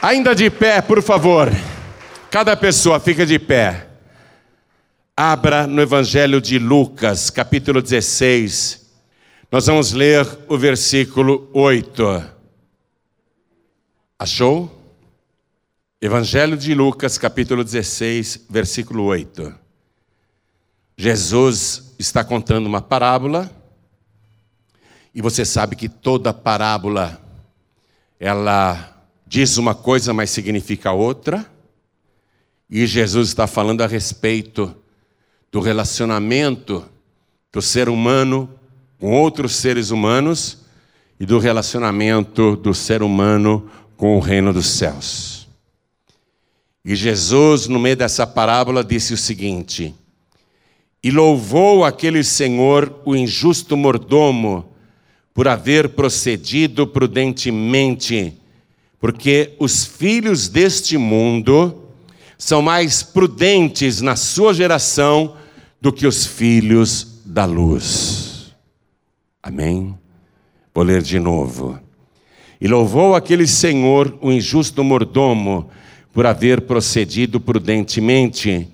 Ainda de pé, por favor. Cada pessoa fica de pé. Abra no Evangelho de Lucas, capítulo 16. Nós vamos ler o versículo 8. Achou? Evangelho de Lucas, capítulo 16, versículo 8. Jesus está contando uma parábola, e você sabe que toda parábola ela diz uma coisa, mas significa outra. E Jesus está falando a respeito do relacionamento do ser humano com outros seres humanos e do relacionamento do ser humano com o reino dos céus. E Jesus, no meio dessa parábola, disse o seguinte: E louvou aquele senhor, o injusto mordomo, por haver procedido prudentemente porque os filhos deste mundo são mais prudentes na sua geração do que os filhos da luz. Amém? Vou ler de novo. E louvou aquele senhor, o injusto mordomo, por haver procedido prudentemente,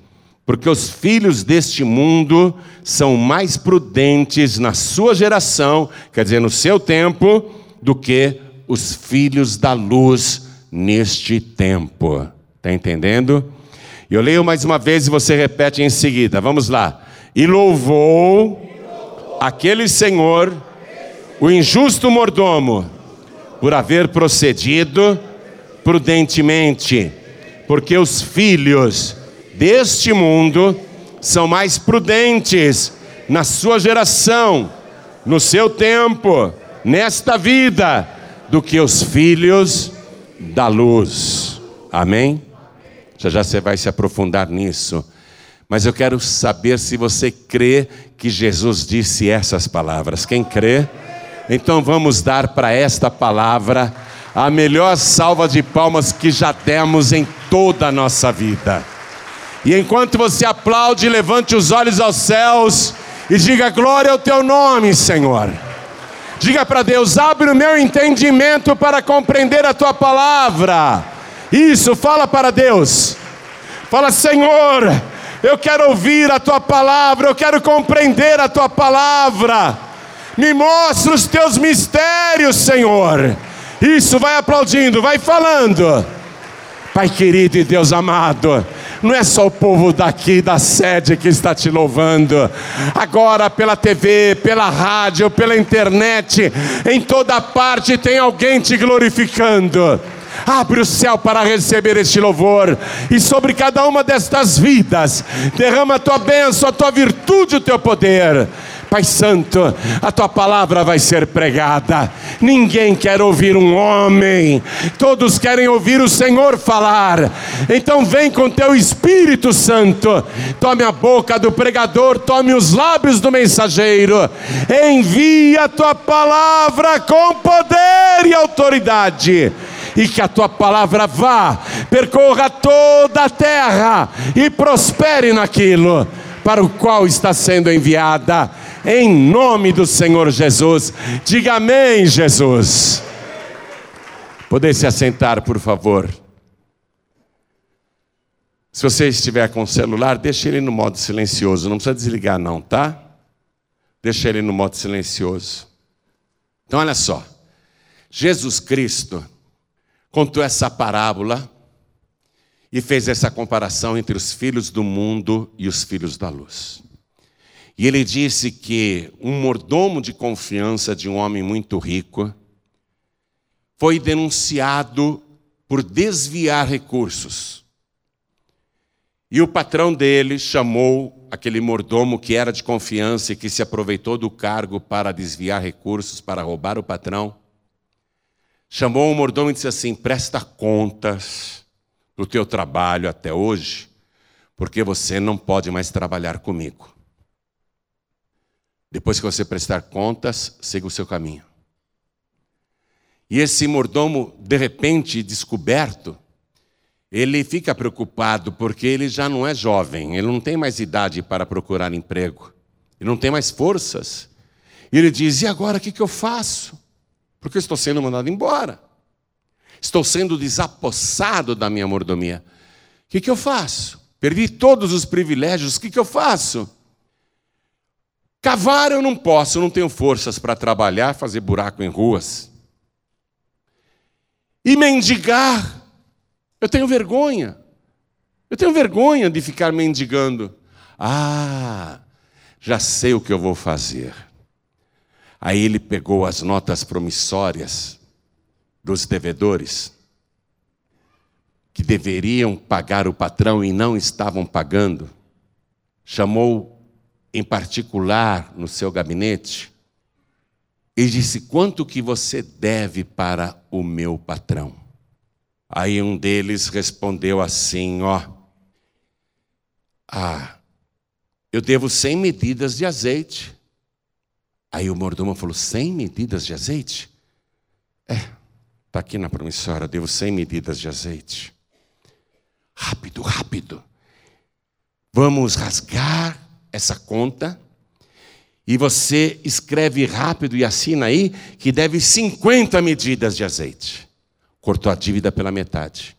porque os filhos deste mundo são mais prudentes na sua geração, quer dizer, no seu tempo, do que os filhos da luz neste tempo. Está entendendo? Eu leio mais uma vez e você repete em seguida. Vamos lá. E louvou aquele Senhor, o injusto mordomo, por haver procedido prudentemente, porque os filhos deste mundo são mais prudentes na sua geração, no seu tempo, nesta vida do que os filhos da luz. Amém? Já já você vai se aprofundar nisso. Mas eu quero saber se você crê que Jesus disse essas palavras. Quem crê? Então vamos dar para esta palavra a melhor salva de palmas que já demos em toda a nossa vida. E enquanto você aplaude, levante os olhos aos céus e diga glória ao teu nome, Senhor. Diga para Deus: abre o meu entendimento para compreender a tua palavra. Isso, fala para Deus. Fala, Senhor, eu quero ouvir a tua palavra, eu quero compreender a tua palavra. Me mostra os teus mistérios, Senhor. Isso, vai aplaudindo, vai falando. Pai querido e Deus amado, não é só o povo daqui da sede que está te louvando, agora pela TV, pela rádio, pela internet, em toda parte tem alguém te glorificando. Abre o céu para receber este louvor, e sobre cada uma destas vidas, derrama a tua bênção, a tua virtude, o teu poder. Pai Santo, a tua palavra vai ser pregada. Ninguém quer ouvir um homem, todos querem ouvir o Senhor falar. Então vem com teu Espírito Santo, tome a boca do pregador, tome os lábios do mensageiro, envia a tua palavra com poder e autoridade. E que a tua palavra vá, percorra toda a terra e prospere naquilo para o qual está sendo enviada em nome do Senhor Jesus. Diga amém, Jesus. Poder se assentar, por favor. Se você estiver com o celular, deixe ele no modo silencioso. Não precisa desligar, não, tá? Deixe ele no modo silencioso. Então, olha só. Jesus Cristo contou essa parábola e fez essa comparação entre os filhos do mundo e os filhos da luz. E ele disse que um mordomo de confiança de um homem muito rico foi denunciado por desviar recursos. E o patrão dele chamou aquele mordomo que era de confiança e que se aproveitou do cargo para desviar recursos, para roubar o patrão. Chamou o mordomo e disse assim: presta contas do teu trabalho até hoje, porque você não pode mais trabalhar comigo. Depois que você prestar contas, siga o seu caminho. E esse mordomo, de repente descoberto, ele fica preocupado porque ele já não é jovem, ele não tem mais idade para procurar emprego, ele não tem mais forças. E ele diz: e agora o que, que eu faço? Porque eu estou sendo mandado embora. Estou sendo desapossado da minha mordomia. O que, que eu faço? Perdi todos os privilégios, o que, que eu faço? Cavar eu não posso, eu não tenho forças para trabalhar, fazer buraco em ruas. E mendigar, eu tenho vergonha. Eu tenho vergonha de ficar mendigando. Ah, já sei o que eu vou fazer. Aí ele pegou as notas promissórias dos devedores, que deveriam pagar o patrão e não estavam pagando, chamou em particular no seu gabinete e disse: Quanto que você deve para o meu patrão? Aí um deles respondeu assim: Ó, ah, eu devo cem medidas de azeite. Aí o mordomo falou: cem medidas de azeite? É, está aqui na promissória, devo cem medidas de azeite. Rápido, rápido. Vamos rasgar essa conta. E você escreve rápido e assina aí que deve 50 medidas de azeite. Cortou a dívida pela metade.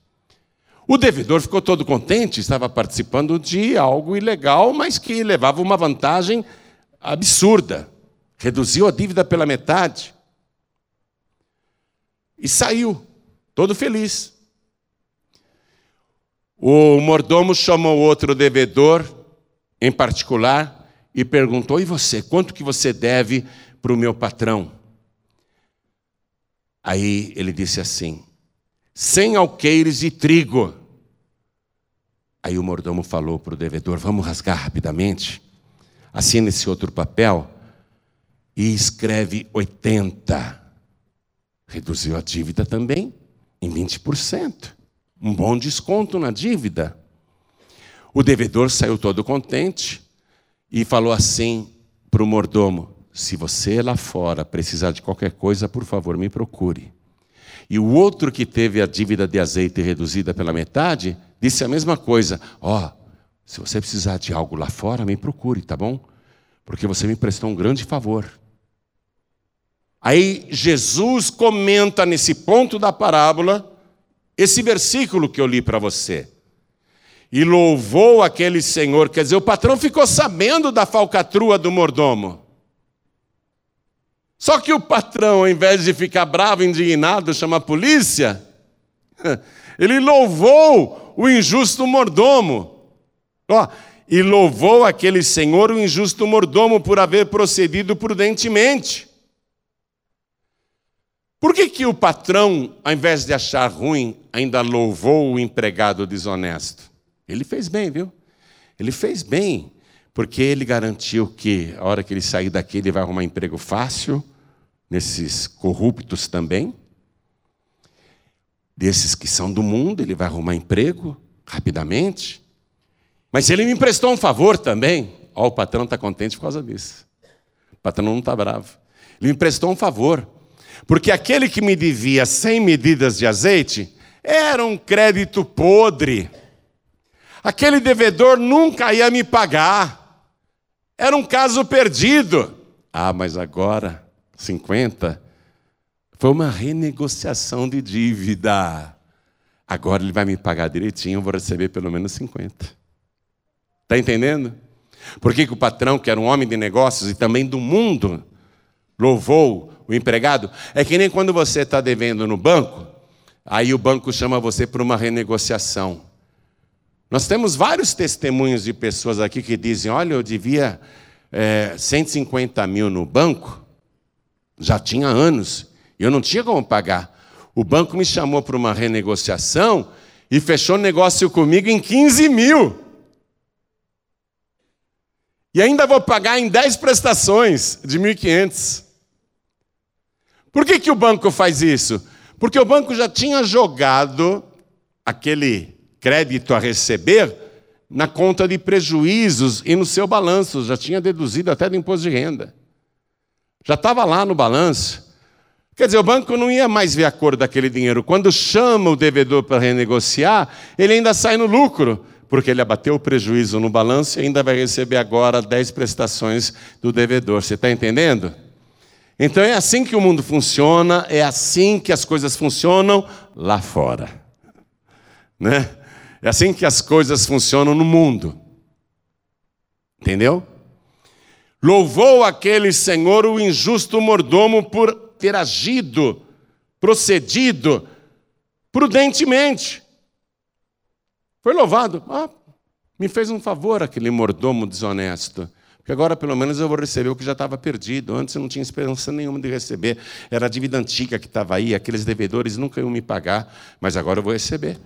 O devedor ficou todo contente, estava participando de algo ilegal, mas que levava uma vantagem absurda. Reduziu a dívida pela metade. E saiu, todo feliz. O mordomo chamou outro devedor, em particular, e perguntou: E você, quanto que você deve para o meu patrão? Aí ele disse assim: cem alqueires de trigo. Aí o mordomo falou para o devedor: Vamos rasgar rapidamente. Assina esse outro papel e escreve 80. Reduziu a dívida também em 20%. Um bom desconto na dívida. O devedor saiu todo contente e falou assim para o mordomo: Se você lá fora precisar de qualquer coisa, por favor, me procure. E o outro que teve a dívida de azeite reduzida pela metade, disse a mesma coisa: Ó, oh, se você precisar de algo lá fora, me procure, tá bom? Porque você me prestou um grande favor. Aí Jesus comenta nesse ponto da parábola esse versículo que eu li para você. E louvou aquele senhor, quer dizer, o patrão ficou sabendo da falcatrua do mordomo. Só que o patrão, ao invés de ficar bravo, indignado, chama a polícia, ele louvou o injusto mordomo. Ó, e louvou aquele senhor, o injusto mordomo, por haver procedido prudentemente. Por que, que o patrão, ao invés de achar ruim, ainda louvou o empregado desonesto? Ele fez bem, viu? Ele fez bem porque ele garantiu que a hora que ele sair daqui ele vai arrumar emprego fácil, nesses corruptos também. Desses que são do mundo, ele vai arrumar emprego rapidamente. Mas ele me emprestou um favor também. Ó, o patrão está contente por causa disso. O patrão não está bravo. Ele me emprestou um favor. Porque aquele que me devia 100 medidas de azeite era um crédito podre. Aquele devedor nunca ia me pagar. Era um caso perdido. Ah, mas agora, 50, foi uma renegociação de dívida. Agora ele vai me pagar direitinho, eu vou receber pelo menos 50. Está entendendo? Por que, que o patrão, que era um homem de negócios e também do mundo, louvou o empregado? É que nem quando você está devendo no banco, aí o banco chama você para uma renegociação. Nós temos vários testemunhos de pessoas aqui que dizem: olha, eu devia é, 150 mil no banco, já tinha anos, e eu não tinha como pagar. O banco me chamou para uma renegociação e fechou negócio comigo em 15 mil. E ainda vou pagar em 10 prestações de 1.500. Por que, que o banco faz isso? Porque o banco já tinha jogado aquele crédito a receber na conta de prejuízos e no seu balanço, já tinha deduzido até do imposto de renda. Já estava lá no balanço. Quer dizer, o banco não ia mais ver a cor daquele dinheiro. Quando chama o devedor para renegociar, ele ainda sai no lucro, porque ele abateu o prejuízo no balanço e ainda vai receber agora 10 prestações do devedor. Você está entendendo? Então é assim que o mundo funciona, é assim que as coisas funcionam lá fora. Né? É assim que as coisas funcionam no mundo. Entendeu? Louvou aquele senhor o injusto mordomo por ter agido, procedido prudentemente. Foi louvado. Ah, me fez um favor aquele mordomo desonesto. Porque agora pelo menos eu vou receber o que já estava perdido. Antes eu não tinha esperança nenhuma de receber. Era a dívida antiga que estava aí, aqueles devedores nunca iam me pagar, mas agora eu vou receber.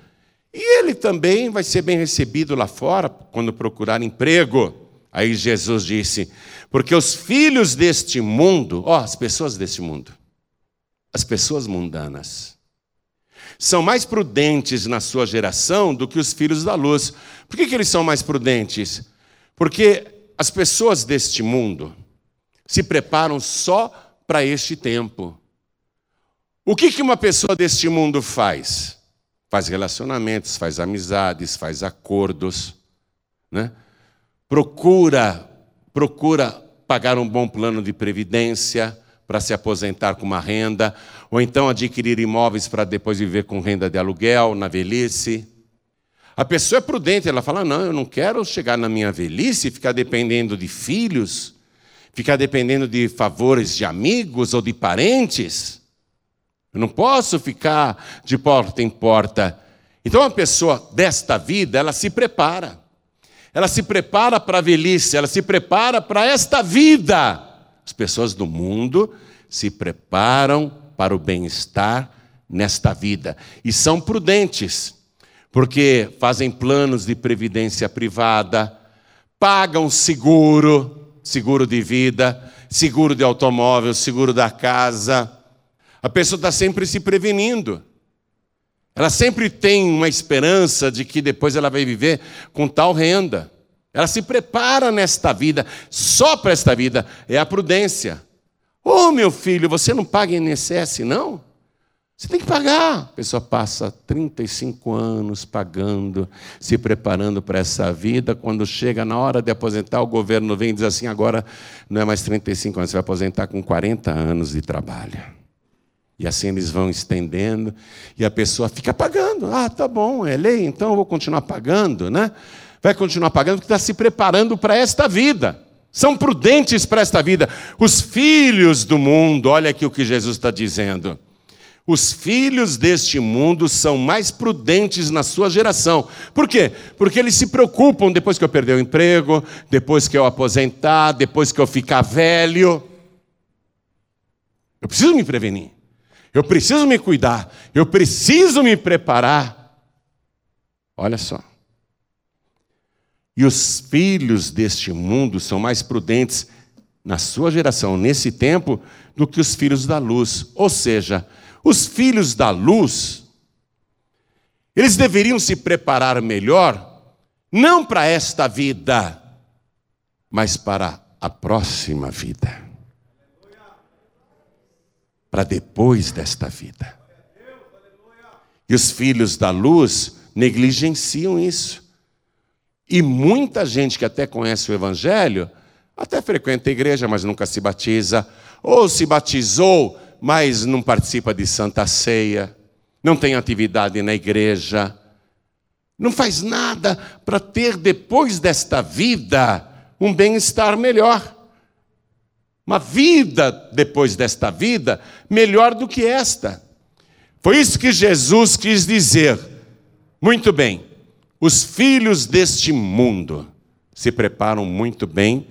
E ele também vai ser bem recebido lá fora quando procurar emprego. Aí Jesus disse: Porque os filhos deste mundo, ó, as pessoas deste mundo, as pessoas mundanas, são mais prudentes na sua geração do que os filhos da luz. Por que, que eles são mais prudentes? Porque as pessoas deste mundo se preparam só para este tempo. O que, que uma pessoa deste mundo faz? Faz relacionamentos, faz amizades, faz acordos, né? procura, procura pagar um bom plano de previdência para se aposentar com uma renda, ou então adquirir imóveis para depois viver com renda de aluguel na velhice. A pessoa é prudente, ela fala: não, eu não quero chegar na minha velhice e ficar dependendo de filhos, ficar dependendo de favores de amigos ou de parentes. Eu não posso ficar de porta em porta. Então, a pessoa desta vida, ela se prepara. Ela se prepara para a velhice, ela se prepara para esta vida. As pessoas do mundo se preparam para o bem-estar nesta vida e são prudentes porque fazem planos de previdência privada, pagam seguro, seguro de vida, seguro de automóvel, seguro da casa. A pessoa está sempre se prevenindo. Ela sempre tem uma esperança de que depois ela vai viver com tal renda. Ela se prepara nesta vida, só para esta vida, é a prudência. Ô oh, meu filho, você não paga INSS, não? Você tem que pagar. A pessoa passa 35 anos pagando, se preparando para essa vida. Quando chega na hora de aposentar, o governo vem e diz assim: agora não é mais 35 anos, você vai aposentar com 40 anos de trabalho. E assim eles vão estendendo, e a pessoa fica pagando. Ah, tá bom, é lei, então eu vou continuar pagando, né? Vai continuar pagando porque está se preparando para esta vida. São prudentes para esta vida. Os filhos do mundo, olha aqui o que Jesus está dizendo os filhos deste mundo são mais prudentes na sua geração. Por quê? Porque eles se preocupam depois que eu perder o emprego, depois que eu aposentar, depois que eu ficar velho. Eu preciso me prevenir. Eu preciso me cuidar. Eu preciso me preparar. Olha só. E os filhos deste mundo são mais prudentes na sua geração, nesse tempo, do que os filhos da luz. Ou seja, os filhos da luz, eles deveriam se preparar melhor, não para esta vida, mas para a próxima vida. Para depois desta vida. E os filhos da luz negligenciam isso. E muita gente que até conhece o Evangelho, até frequenta a igreja, mas nunca se batiza, ou se batizou, mas não participa de santa ceia, não tem atividade na igreja, não faz nada para ter depois desta vida um bem-estar melhor. Uma vida depois desta vida melhor do que esta. Foi isso que Jesus quis dizer. Muito bem, os filhos deste mundo se preparam muito bem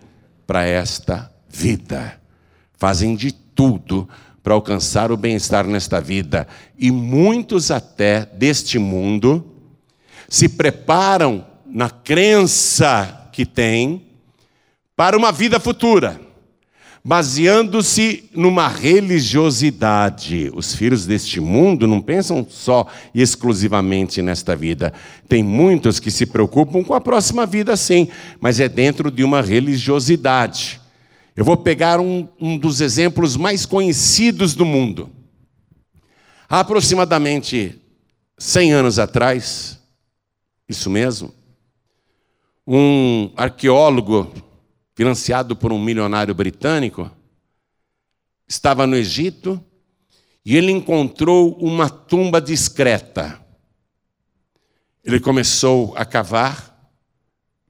para esta vida, fazem de tudo para alcançar o bem-estar nesta vida. E muitos até deste mundo se preparam na crença que têm para uma vida futura, baseando-se numa religiosidade. Os filhos deste mundo não pensam só e exclusivamente nesta vida. Tem muitos que se preocupam com a próxima vida, sim, mas é dentro de uma religiosidade. Eu vou pegar um, um dos exemplos mais conhecidos do mundo. Há aproximadamente 100 anos atrás, isso mesmo, um arqueólogo financiado por um milionário britânico estava no Egito e ele encontrou uma tumba discreta. Ele começou a cavar,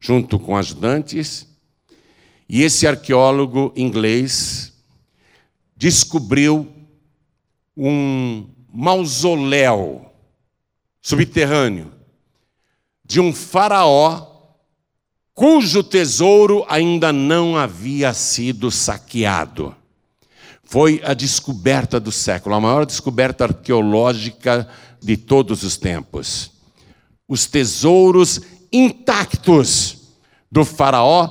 junto com ajudantes, e esse arqueólogo inglês descobriu um mausoléu subterrâneo de um faraó cujo tesouro ainda não havia sido saqueado. Foi a descoberta do século, a maior descoberta arqueológica de todos os tempos. Os tesouros intactos do faraó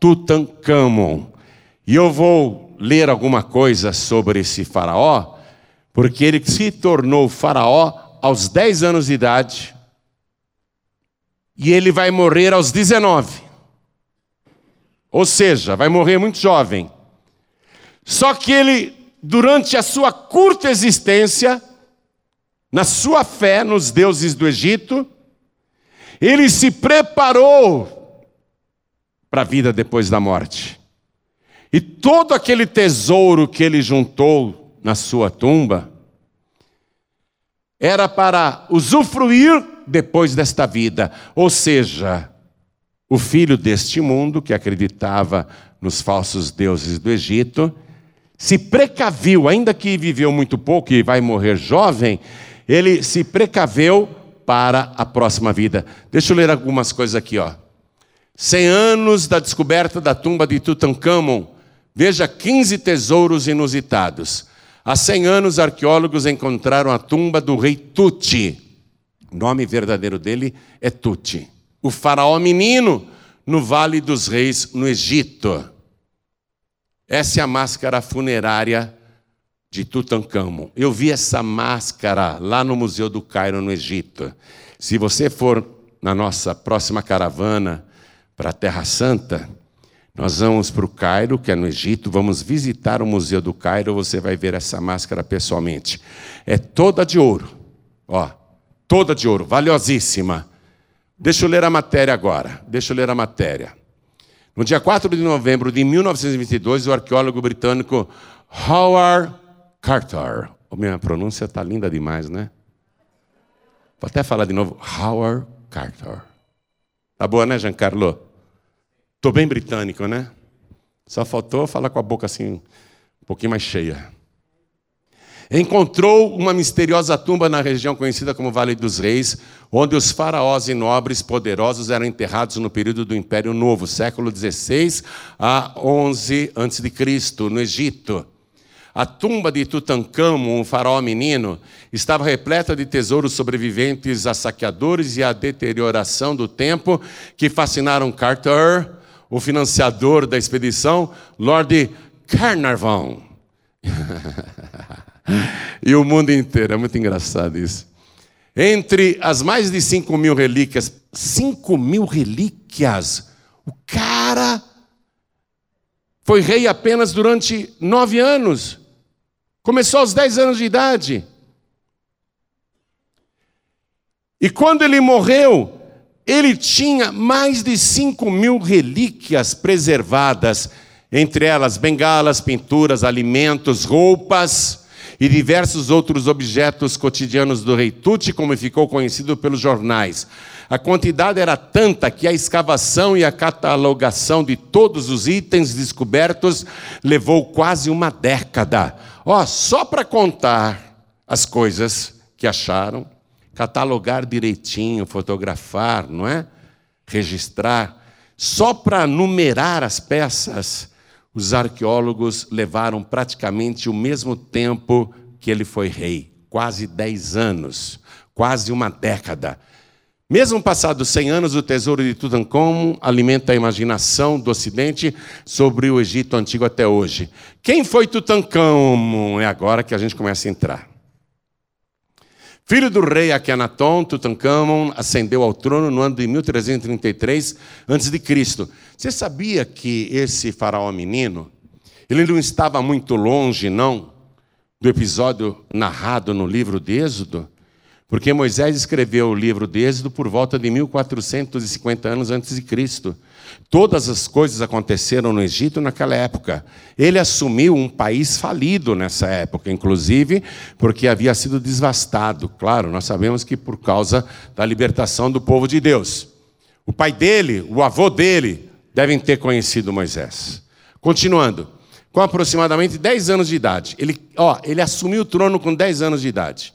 Tutankhamon. E eu vou ler alguma coisa sobre esse faraó, porque ele se tornou faraó aos 10 anos de idade e ele vai morrer aos 19. Ou seja, vai morrer muito jovem. Só que ele, durante a sua curta existência, na sua fé nos deuses do Egito, ele se preparou para a vida depois da morte. E todo aquele tesouro que ele juntou na sua tumba era para usufruir depois desta vida, ou seja, o filho deste mundo, que acreditava nos falsos deuses do Egito, se precaviu, ainda que viveu muito pouco e vai morrer jovem, ele se precaveu para a próxima vida. Deixa eu ler algumas coisas aqui, ó. 100 anos da descoberta da tumba de Tutankhamon. Veja 15 tesouros inusitados. Há 100 anos, arqueólogos encontraram a tumba do rei Tuti. O nome verdadeiro dele é Tuti o faraó menino no Vale dos Reis, no Egito. Essa é a máscara funerária de Tutankhamon. Eu vi essa máscara lá no Museu do Cairo, no Egito. Se você for na nossa próxima caravana para a Terra Santa, nós vamos para o Cairo, que é no Egito, vamos visitar o Museu do Cairo, você vai ver essa máscara pessoalmente. É toda de ouro, ó, toda de ouro, valiosíssima. Deixa eu ler a matéria agora. Deixa eu ler a matéria. No dia 4 de novembro de 1922, o arqueólogo britânico Howard Carter. Oh, minha pronúncia está linda demais, né? Vou até falar de novo. Howard Carter. Tá boa, né, Giancarlo? Estou bem britânico, né? Só faltou falar com a boca assim, um pouquinho mais cheia encontrou uma misteriosa tumba na região conhecida como Vale dos Reis, onde os faraós e nobres poderosos eram enterrados no período do Império Novo, século XVI a 11 a.C., no Egito. A tumba de Tutankhamon, um faraó menino, estava repleta de tesouros sobreviventes a saqueadores e à deterioração do tempo que fascinaram Carter, o financiador da expedição, Lord Carnarvon. e o mundo inteiro. É muito engraçado isso. Entre as mais de 5 mil relíquias, 5 mil relíquias, o cara foi rei apenas durante nove anos. Começou aos 10 anos de idade. E quando ele morreu, ele tinha mais de 5 mil relíquias preservadas, entre elas bengalas, pinturas, alimentos, roupas e diversos outros objetos cotidianos do rei Tuti, como ficou conhecido pelos jornais. A quantidade era tanta que a escavação e a catalogação de todos os itens descobertos levou quase uma década. Ó, oh, só para contar as coisas que acharam, catalogar direitinho, fotografar, não é? Registrar, só para numerar as peças os arqueólogos levaram praticamente o mesmo tempo que ele foi rei quase 10 anos, quase uma década. Mesmo passados 100 anos, o tesouro de Tutankhamon alimenta a imaginação do Ocidente sobre o Egito antigo até hoje. Quem foi Tutankhamon? É agora que a gente começa a entrar. Filho do rei Akhenaton, Tutankhamon ascendeu ao trono no ano de 1333 a.C. Você sabia que esse faraó menino, ele não estava muito longe, não, do episódio narrado no livro de Êxodo? Porque Moisés escreveu o livro de Êxodo por volta de 1450 anos antes de Cristo. Todas as coisas aconteceram no Egito naquela época. Ele assumiu um país falido nessa época, inclusive porque havia sido devastado. Claro, nós sabemos que por causa da libertação do povo de Deus. O pai dele, o avô dele, devem ter conhecido Moisés. Continuando, com aproximadamente 10 anos de idade. Ele, ó, ele assumiu o trono com 10 anos de idade.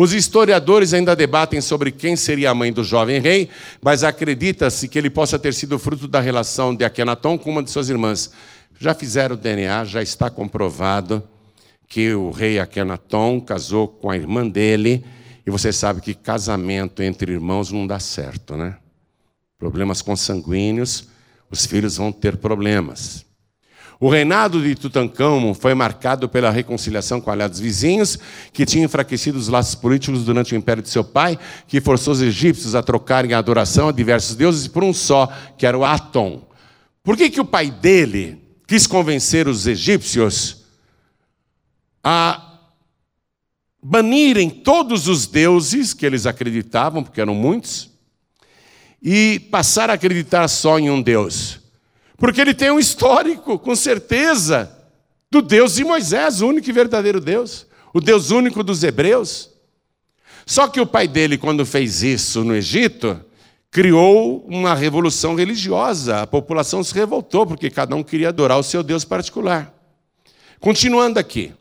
Os historiadores ainda debatem sobre quem seria a mãe do jovem rei, mas acredita-se que ele possa ter sido fruto da relação de Akenaton com uma de suas irmãs. Já fizeram o DNA, já está comprovado que o rei Akenaton casou com a irmã dele, e você sabe que casamento entre irmãos não dá certo, né? Problemas consanguíneos, os filhos vão ter problemas. O reinado de Tutancâmon foi marcado pela reconciliação com aliados vizinhos, que tinham enfraquecido os laços políticos durante o império de seu pai, que forçou os egípcios a trocarem a adoração a diversos deuses por um só, que era o Atom. Por que, que o pai dele quis convencer os egípcios a banirem todos os deuses que eles acreditavam, porque eram muitos, e passar a acreditar só em um Deus? Porque ele tem um histórico, com certeza, do Deus de Moisés, o único e verdadeiro Deus, o Deus único dos hebreus. Só que o pai dele, quando fez isso no Egito, criou uma revolução religiosa. A população se revoltou, porque cada um queria adorar o seu Deus particular. Continuando aqui.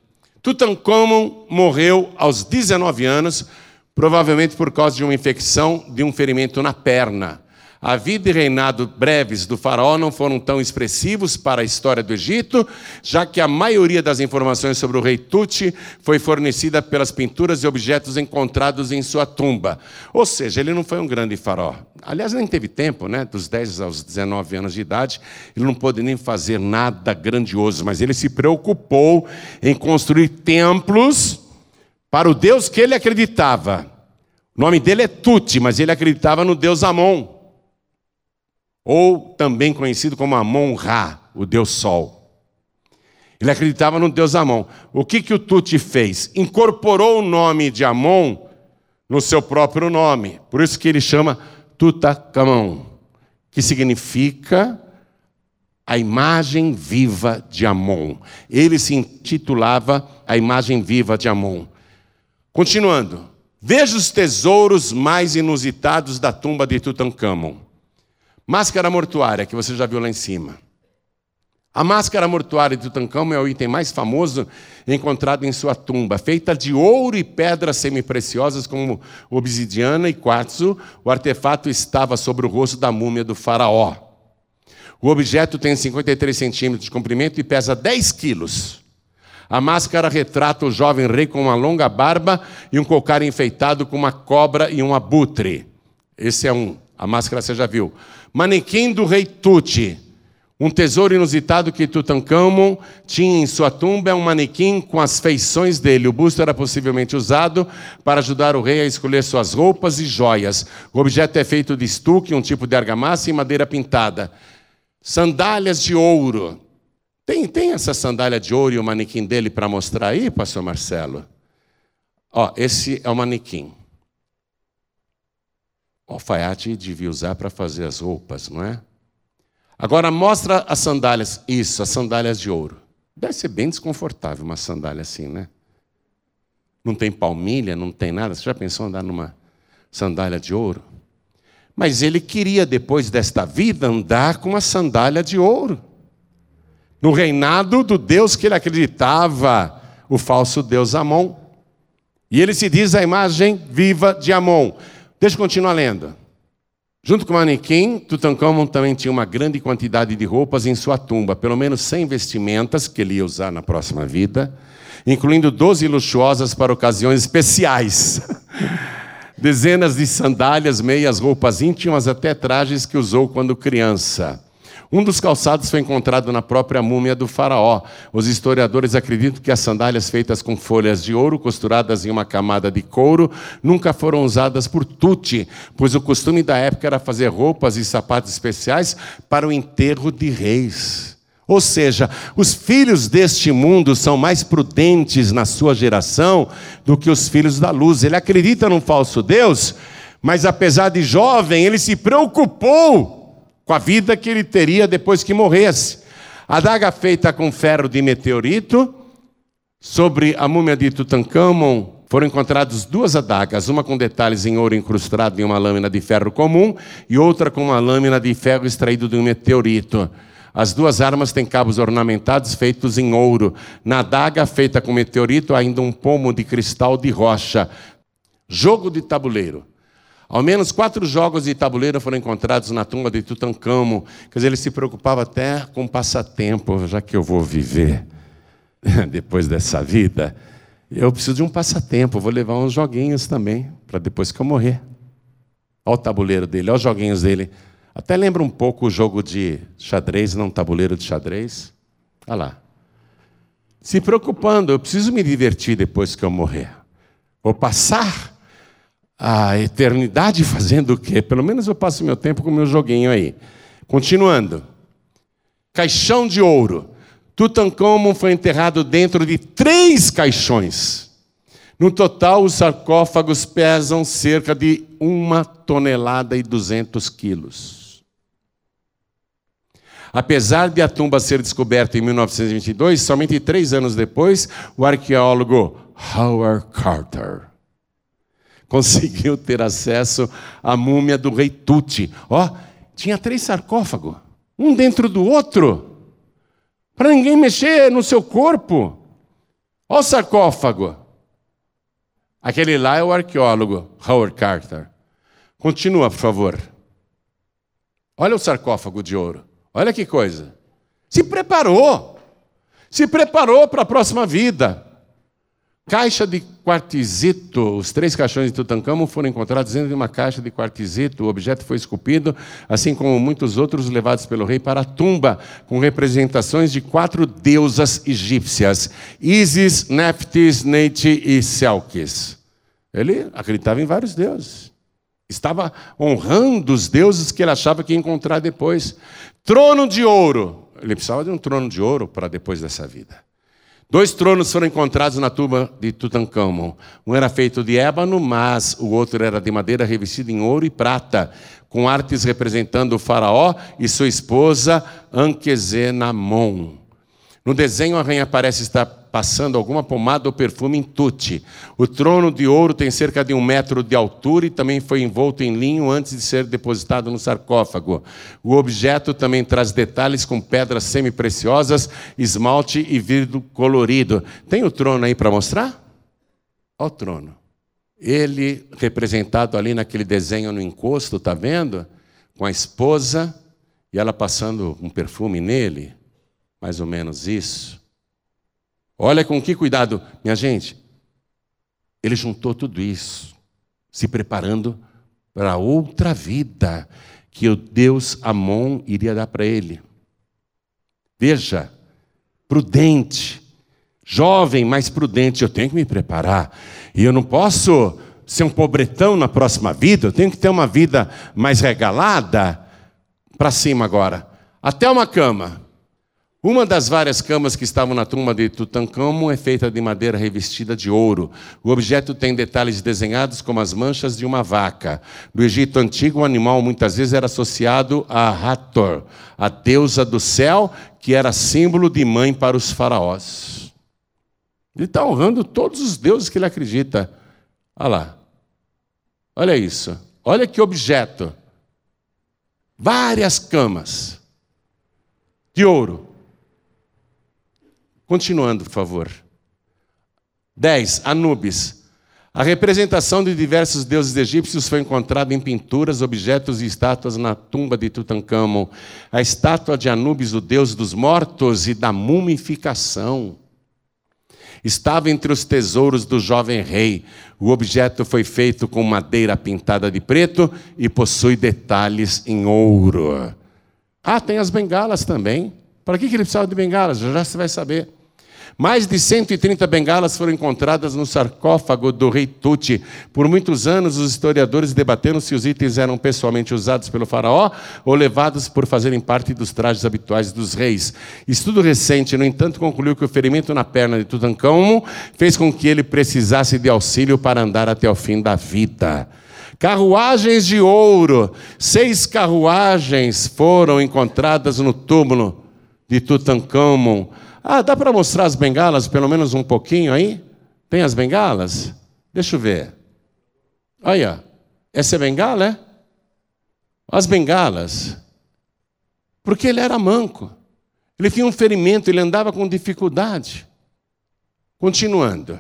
Tutankhamon morreu aos 19 anos, provavelmente por causa de uma infecção de um ferimento na perna. A vida e reinado breves do faraó não foram tão expressivos para a história do Egito, já que a maioria das informações sobre o rei Tuti foi fornecida pelas pinturas e objetos encontrados em sua tumba. Ou seja, ele não foi um grande faraó. Aliás, nem teve tempo, né? dos 10 aos 19 anos de idade, ele não pôde nem fazer nada grandioso, mas ele se preocupou em construir templos para o Deus que ele acreditava. O nome dele é Tuti, mas ele acreditava no Deus Amon ou também conhecido como Amon-Ra, o Deus Sol. Ele acreditava no Deus Amon. O que, que o Tuti fez? Incorporou o nome de Amon no seu próprio nome. Por isso que ele chama Tutankhamon, que significa a imagem viva de Amon. Ele se intitulava a imagem viva de Amon. Continuando, veja os tesouros mais inusitados da tumba de Tutankhamon. Máscara mortuária, que você já viu lá em cima. A máscara mortuária de Tutankhamon é o item mais famoso encontrado em sua tumba, feita de ouro e pedras semipreciosas como obsidiana e quartzo. O artefato estava sobre o rosto da múmia do faraó. O objeto tem 53 centímetros de comprimento e pesa 10 quilos. A máscara retrata o jovem rei com uma longa barba e um cocar enfeitado com uma cobra e um abutre. Esse é um. A máscara você já viu. Manequim do rei Tut. Um tesouro inusitado que Tutankhamon tinha em sua tumba é um manequim com as feições dele. O busto era possivelmente usado para ajudar o rei a escolher suas roupas e joias. O objeto é feito de estuque, um tipo de argamassa e madeira pintada. Sandálias de ouro. Tem, tem essa sandália de ouro e o manequim dele para mostrar aí, pastor Marcelo? Ó, esse é o manequim. O alfaiate devia usar para fazer as roupas, não é? Agora mostra as sandálias. Isso, as sandálias de ouro. Deve ser bem desconfortável uma sandália assim, né? Não tem palmilha, não tem nada. Você já pensou andar numa sandália de ouro? Mas ele queria, depois desta vida, andar com uma sandália de ouro. No reinado do Deus que ele acreditava, o falso Deus Amon. E ele se diz a imagem viva de Amon. Deixa eu continuar lendo. Junto com o manequim, Tutankhamon também tinha uma grande quantidade de roupas em sua tumba, pelo menos 100 vestimentas que ele ia usar na próxima vida, incluindo 12 luxuosas para ocasiões especiais. Dezenas de sandálias, meias, roupas íntimas, até trajes que usou quando criança. Um dos calçados foi encontrado na própria múmia do faraó. Os historiadores acreditam que as sandálias feitas com folhas de ouro costuradas em uma camada de couro nunca foram usadas por Tuti, pois o costume da época era fazer roupas e sapatos especiais para o enterro de reis. Ou seja, os filhos deste mundo são mais prudentes na sua geração do que os filhos da luz. Ele acredita num falso Deus, mas apesar de jovem, ele se preocupou com a vida que ele teria depois que morresse. A daga feita com ferro de meteorito, sobre a múmia de Tutankhamon, foram encontradas duas adagas, uma com detalhes em ouro incrustado em uma lâmina de ferro comum e outra com uma lâmina de ferro extraído de um meteorito. As duas armas têm cabos ornamentados feitos em ouro. Na adaga feita com meteorito, ainda um pomo de cristal de rocha. Jogo de tabuleiro. Ao menos quatro jogos de tabuleiro foram encontrados na tumba de Tutankhamon. Quer dizer, ele se preocupava até com passatempo, já que eu vou viver depois dessa vida. Eu preciso de um passatempo, vou levar uns joguinhos também, para depois que eu morrer. Olha o tabuleiro dele, olha os joguinhos dele. Até lembra um pouco o jogo de xadrez, não tabuleiro de xadrez. Olha lá. Se preocupando, eu preciso me divertir depois que eu morrer. Vou passar a eternidade fazendo o quê? Pelo menos eu passo meu tempo com o meu joguinho aí. Continuando. Caixão de ouro. Tutankhamon foi enterrado dentro de três caixões. No total, os sarcófagos pesam cerca de uma tonelada e duzentos quilos. Apesar de a tumba ser descoberta em 1922, somente três anos depois, o arqueólogo Howard Carter conseguiu ter acesso à múmia do rei Tut. Ó, oh, tinha três sarcófagos, um dentro do outro, para ninguém mexer no seu corpo. Ó o sarcófago. Aquele lá é o arqueólogo Howard Carter. Continua, por favor. Olha o sarcófago de ouro. Olha que coisa. Se preparou. Se preparou para a próxima vida. Caixa de quartzito. Os três caixões de Tutankhamon foram encontrados dentro de uma caixa de quartzito. O objeto foi esculpido, assim como muitos outros levados pelo rei para a tumba, com representações de quatro deusas egípcias: Isis, Nephthys, Neite e Selkis. Ele acreditava em vários deuses. Estava honrando os deuses que ele achava que ia encontrar depois. Trono de ouro. Ele precisava de um trono de ouro para depois dessa vida. Dois tronos foram encontrados na tumba de Tutankhamon. Um era feito de ébano, mas o outro era de madeira revestida em ouro e prata, com artes representando o faraó e sua esposa Anquezenamon. No desenho, a rainha parece estar passando alguma pomada ou perfume em tute. O trono de ouro tem cerca de um metro de altura e também foi envolto em linho antes de ser depositado no sarcófago. O objeto também traz detalhes com pedras semi-preciosas, esmalte e vidro colorido. Tem o trono aí para mostrar? Olha o trono. Ele representado ali naquele desenho no encosto, está vendo? Com a esposa e ela passando um perfume nele. Mais ou menos isso. Olha com que cuidado, minha gente. Ele juntou tudo isso, se preparando para outra vida que o Deus Amon iria dar para ele. Veja, prudente, jovem, mas prudente, eu tenho que me preparar. E eu não posso ser um pobretão na próxima vida, eu tenho que ter uma vida mais regalada. Para cima agora. Até uma cama. Uma das várias camas que estavam na tumba de Tutankhamon é feita de madeira revestida de ouro. O objeto tem detalhes desenhados como as manchas de uma vaca. No Egito antigo, o animal muitas vezes era associado a Hathor, a deusa do céu, que era símbolo de mãe para os faraós. Ele está honrando todos os deuses que ele acredita. Olha lá. Olha isso. Olha que objeto. Várias camas de ouro. Continuando, por favor. 10. Anubis. A representação de diversos deuses egípcios foi encontrada em pinturas, objetos e estátuas na tumba de Tutankhamon. A estátua de Anubis, o deus dos mortos e da mumificação, estava entre os tesouros do jovem rei. O objeto foi feito com madeira pintada de preto e possui detalhes em ouro. Ah, tem as bengalas também. Para que ele precisava de bengalas? Já você vai saber. Mais de 130 bengalas foram encontradas no sarcófago do rei Tuti. Por muitos anos, os historiadores debateram se os itens eram pessoalmente usados pelo faraó ou levados por fazerem parte dos trajes habituais dos reis. Estudo recente, no entanto, concluiu que o ferimento na perna de Tutankhamon fez com que ele precisasse de auxílio para andar até o fim da vida. Carruagens de ouro, seis carruagens foram encontradas no túmulo de Tutankhamon ah, dá para mostrar as bengalas pelo menos um pouquinho aí? Tem as bengalas? Deixa eu ver. Olha, essa é bengala, é? As bengalas. Porque ele era manco. Ele tinha um ferimento, ele andava com dificuldade. Continuando.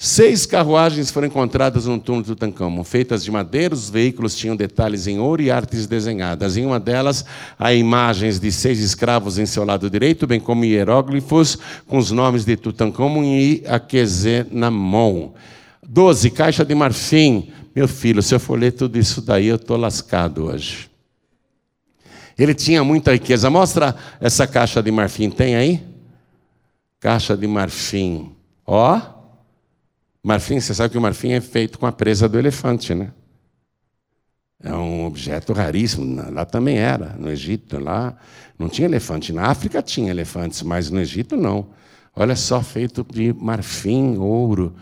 Seis carruagens foram encontradas no túmulo de Tutankhamon, feitas de madeira, os veículos tinham detalhes em ouro e artes desenhadas. Em uma delas, há imagens de seis escravos em seu lado direito, bem como hieróglifos com os nomes de Tutankhamon e Aquezenamon. Doze, caixa de marfim. Meu filho, se eu for ler tudo isso daí, eu estou lascado hoje. Ele tinha muita riqueza. Mostra essa caixa de marfim, tem aí? Caixa de marfim. Ó. Marfim, você sabe que o marfim é feito com a presa do elefante, né? É um objeto raríssimo. Lá também era, no Egito, lá não tinha elefante. Na África tinha elefantes, mas no Egito não. Olha só, feito de marfim, ouro.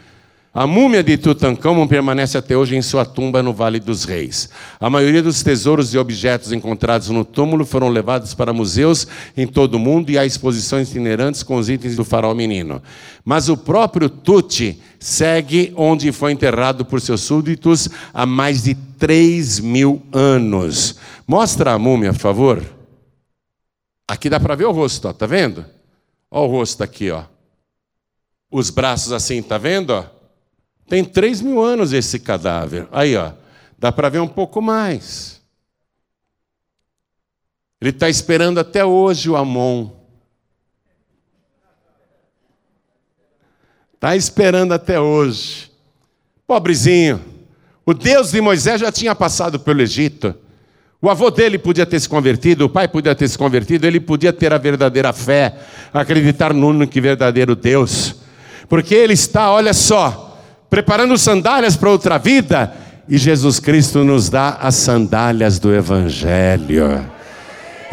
A múmia de Tutankhamon permanece até hoje em sua tumba no Vale dos Reis. A maioria dos tesouros e objetos encontrados no túmulo foram levados para museus em todo o mundo e há exposições itinerantes com os itens do faraó menino. Mas o próprio Tuti segue onde foi enterrado por seus súditos há mais de 3 mil anos. Mostra a múmia, por favor. Aqui dá para ver o rosto, ó, tá vendo? Olha o rosto aqui, ó. Os braços assim, tá vendo? Ó? Tem três mil anos esse cadáver. Aí, ó, dá para ver um pouco mais. Ele está esperando até hoje o Amon. Está esperando até hoje. Pobrezinho. O Deus de Moisés já tinha passado pelo Egito. O avô dele podia ter se convertido, o pai podia ter se convertido, ele podia ter a verdadeira fé, acreditar no único verdadeiro Deus. Porque ele está, olha só, preparando sandálias para outra vida, e Jesus Cristo nos dá as sandálias do Evangelho.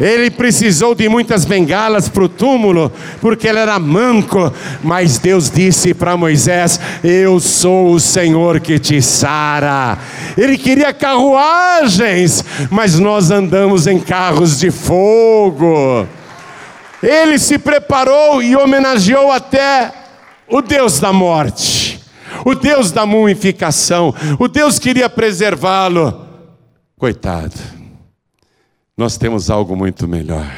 Ele precisou de muitas bengalas para o túmulo, porque ele era manco, mas Deus disse para Moisés: Eu sou o Senhor que te sara. Ele queria carruagens, mas nós andamos em carros de fogo. Ele se preparou e homenageou até o Deus da morte o Deus da mumificação, o Deus queria preservá-lo. Coitado, nós temos algo muito melhor.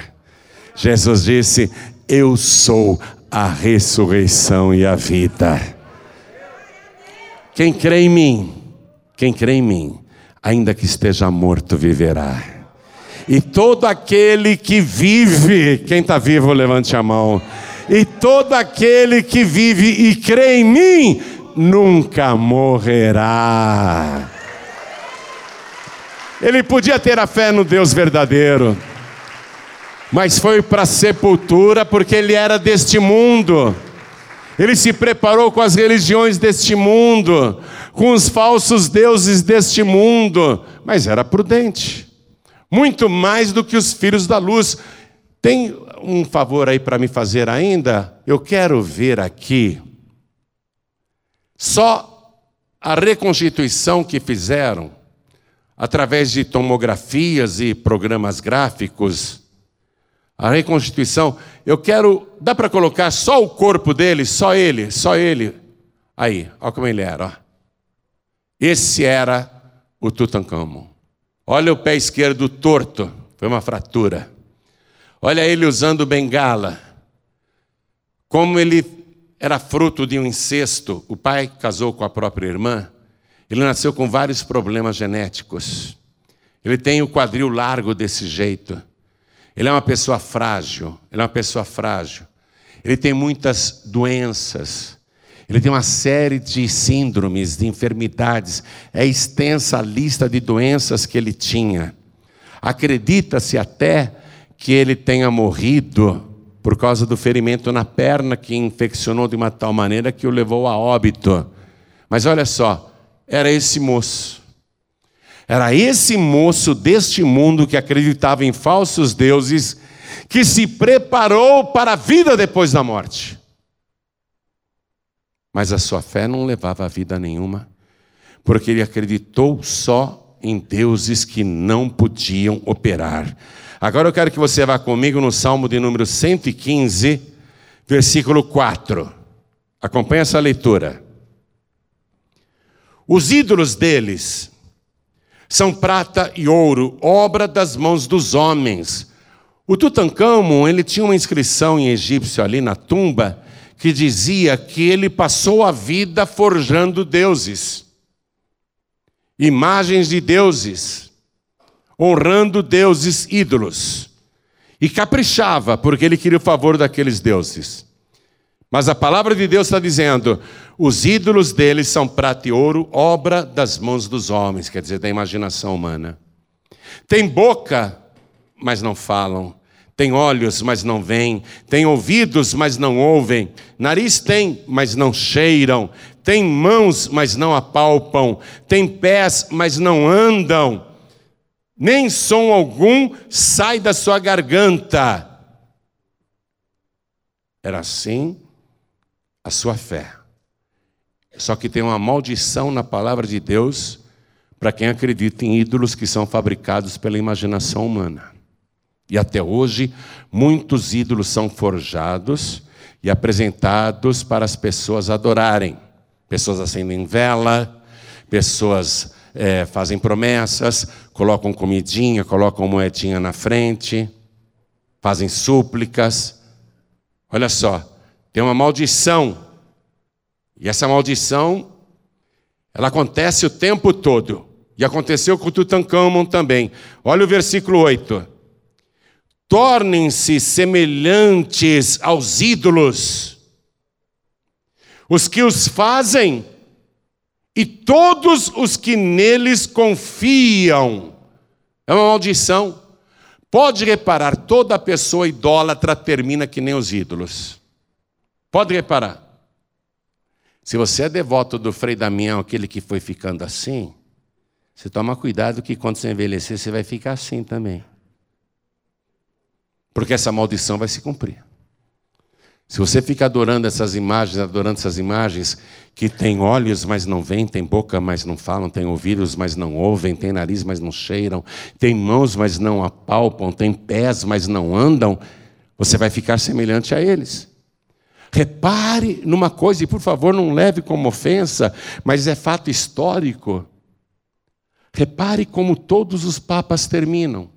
Jesus disse: Eu sou a ressurreição e a vida. Quem crê em mim, quem crê em mim, ainda que esteja morto, viverá. E todo aquele que vive, quem está vivo, levante a mão. E todo aquele que vive e crê em mim, nunca morrerá. Ele podia ter a fé no Deus verdadeiro, mas foi para a sepultura porque ele era deste mundo. Ele se preparou com as religiões deste mundo, com os falsos deuses deste mundo, mas era prudente, muito mais do que os filhos da luz. Tem um favor aí para me fazer ainda? Eu quero ver aqui só a reconstituição que fizeram, através de tomografias e programas gráficos, a reconstituição, eu quero, dá para colocar só o corpo dele, só ele, só ele. Aí, olha como ele era. Ó. Esse era o Tutankhamon. Olha o pé esquerdo torto, foi uma fratura. Olha ele usando bengala. Como ele era fruto de um incesto. O pai casou com a própria irmã. Ele nasceu com vários problemas genéticos. Ele tem o quadril largo desse jeito. Ele é uma pessoa frágil. Ele é uma pessoa frágil. Ele tem muitas doenças. Ele tem uma série de síndromes, de enfermidades. É extensa a lista de doenças que ele tinha. Acredita-se até que ele tenha morrido por causa do ferimento na perna que infeccionou de uma tal maneira que o levou a óbito. Mas olha só, era esse moço. Era esse moço deste mundo que acreditava em falsos deuses, que se preparou para a vida depois da morte. Mas a sua fé não levava a vida nenhuma, porque ele acreditou só em deuses que não podiam operar. Agora eu quero que você vá comigo no Salmo de número 115, versículo 4. Acompanhe essa leitura. Os ídolos deles são prata e ouro, obra das mãos dos homens. O Tutancâmon, ele tinha uma inscrição em egípcio ali na tumba que dizia que ele passou a vida forjando deuses, imagens de deuses, honrando deuses ídolos. E caprichava, porque ele queria o favor daqueles deuses. Mas a palavra de Deus está dizendo: os ídolos deles são prata e ouro, obra das mãos dos homens, quer dizer, da imaginação humana. Tem boca, mas não falam. Tem olhos, mas não veem. Tem ouvidos, mas não ouvem. Nariz tem, mas não cheiram. Tem mãos, mas não apalpam. Tem pés, mas não andam. Nem som algum sai da sua garganta. Era assim a sua fé. Só que tem uma maldição na palavra de Deus para quem acredita em ídolos que são fabricados pela imaginação humana. E até hoje, muitos ídolos são forjados e apresentados para as pessoas adorarem. Pessoas acendem vela, pessoas é, fazem promessas, colocam comidinha, colocam moedinha na frente, fazem súplicas. Olha só, tem uma maldição. E essa maldição, ela acontece o tempo todo. E aconteceu com Tutankhamon também. Olha o versículo 8. Tornem-se semelhantes aos ídolos, os que os fazem, e todos os que neles confiam. É uma maldição. Pode reparar, toda pessoa idólatra termina que nem os ídolos. Pode reparar. Se você é devoto do Frei Damião, aquele que foi ficando assim, você toma cuidado que quando você envelhecer, você vai ficar assim também. Porque essa maldição vai se cumprir. Se você fica adorando essas imagens, adorando essas imagens, que tem olhos, mas não veem, tem boca, mas não falam, tem ouvidos, mas não ouvem, tem nariz, mas não cheiram, tem mãos, mas não apalpam, tem pés, mas não andam, você vai ficar semelhante a eles. Repare numa coisa, e por favor não leve como ofensa, mas é fato histórico. Repare como todos os papas terminam.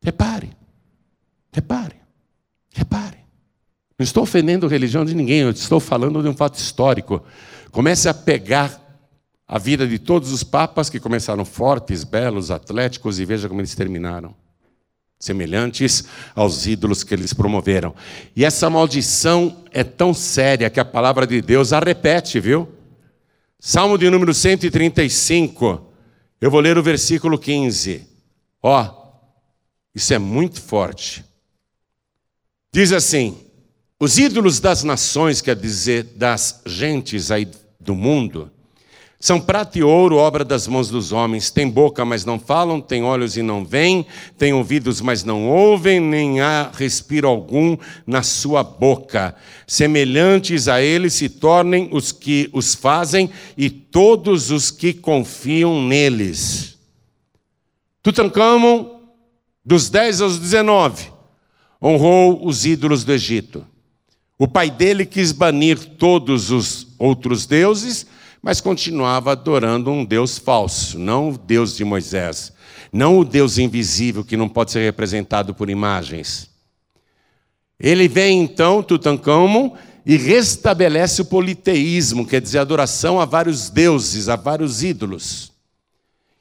Repare, repare, repare. Não estou ofendendo a religião de ninguém, eu estou falando de um fato histórico. Comece a pegar a vida de todos os papas que começaram fortes, belos, atléticos, e veja como eles terminaram semelhantes aos ídolos que eles promoveram. E essa maldição é tão séria que a palavra de Deus a repete, viu? Salmo de número 135, eu vou ler o versículo 15. Ó, isso é muito forte. Diz assim: os ídolos das nações, quer dizer, das gentes aí do mundo, são prata e ouro, obra das mãos dos homens. Tem boca, mas não falam, tem olhos e não veem, tem ouvidos, mas não ouvem, nem há respiro algum na sua boca. Semelhantes a eles se tornem os que os fazem e todos os que confiam neles. Tutankhamon, dos 10 aos 19, honrou os ídolos do Egito. O pai dele quis banir todos os outros deuses mas continuava adorando um Deus falso, não o Deus de Moisés, não o Deus invisível que não pode ser representado por imagens. Ele vem então, Tutankhamon, e restabelece o politeísmo, quer dizer, adoração a vários deuses, a vários ídolos.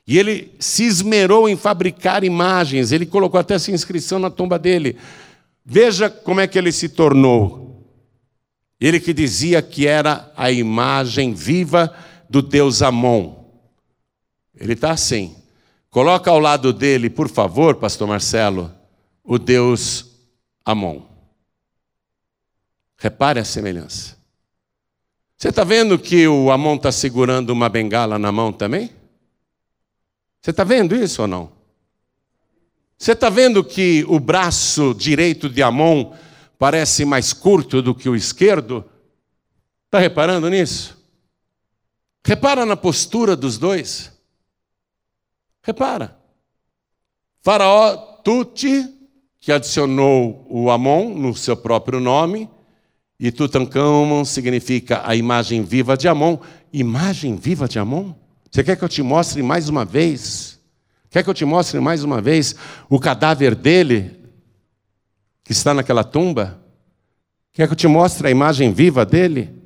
E ele se esmerou em fabricar imagens, ele colocou até essa inscrição na tumba dele. Veja como é que ele se tornou ele que dizia que era a imagem viva do Deus Amon. Ele está assim. Coloca ao lado dele, por favor, pastor Marcelo, o Deus Amon. Repare a semelhança. Você está vendo que o Amon está segurando uma bengala na mão também? Você está vendo isso ou não? Você está vendo que o braço direito de Amon parece mais curto do que o esquerdo? Está reparando nisso? Repara na postura dos dois. Repara. Faraó Tuti, que adicionou o Amon no seu próprio nome, e Tutankhamon significa a imagem viva de Amon. Imagem viva de Amon? Você quer que eu te mostre mais uma vez? Quer que eu te mostre mais uma vez o cadáver dele, que está naquela tumba? Quer que eu te mostre a imagem viva dele?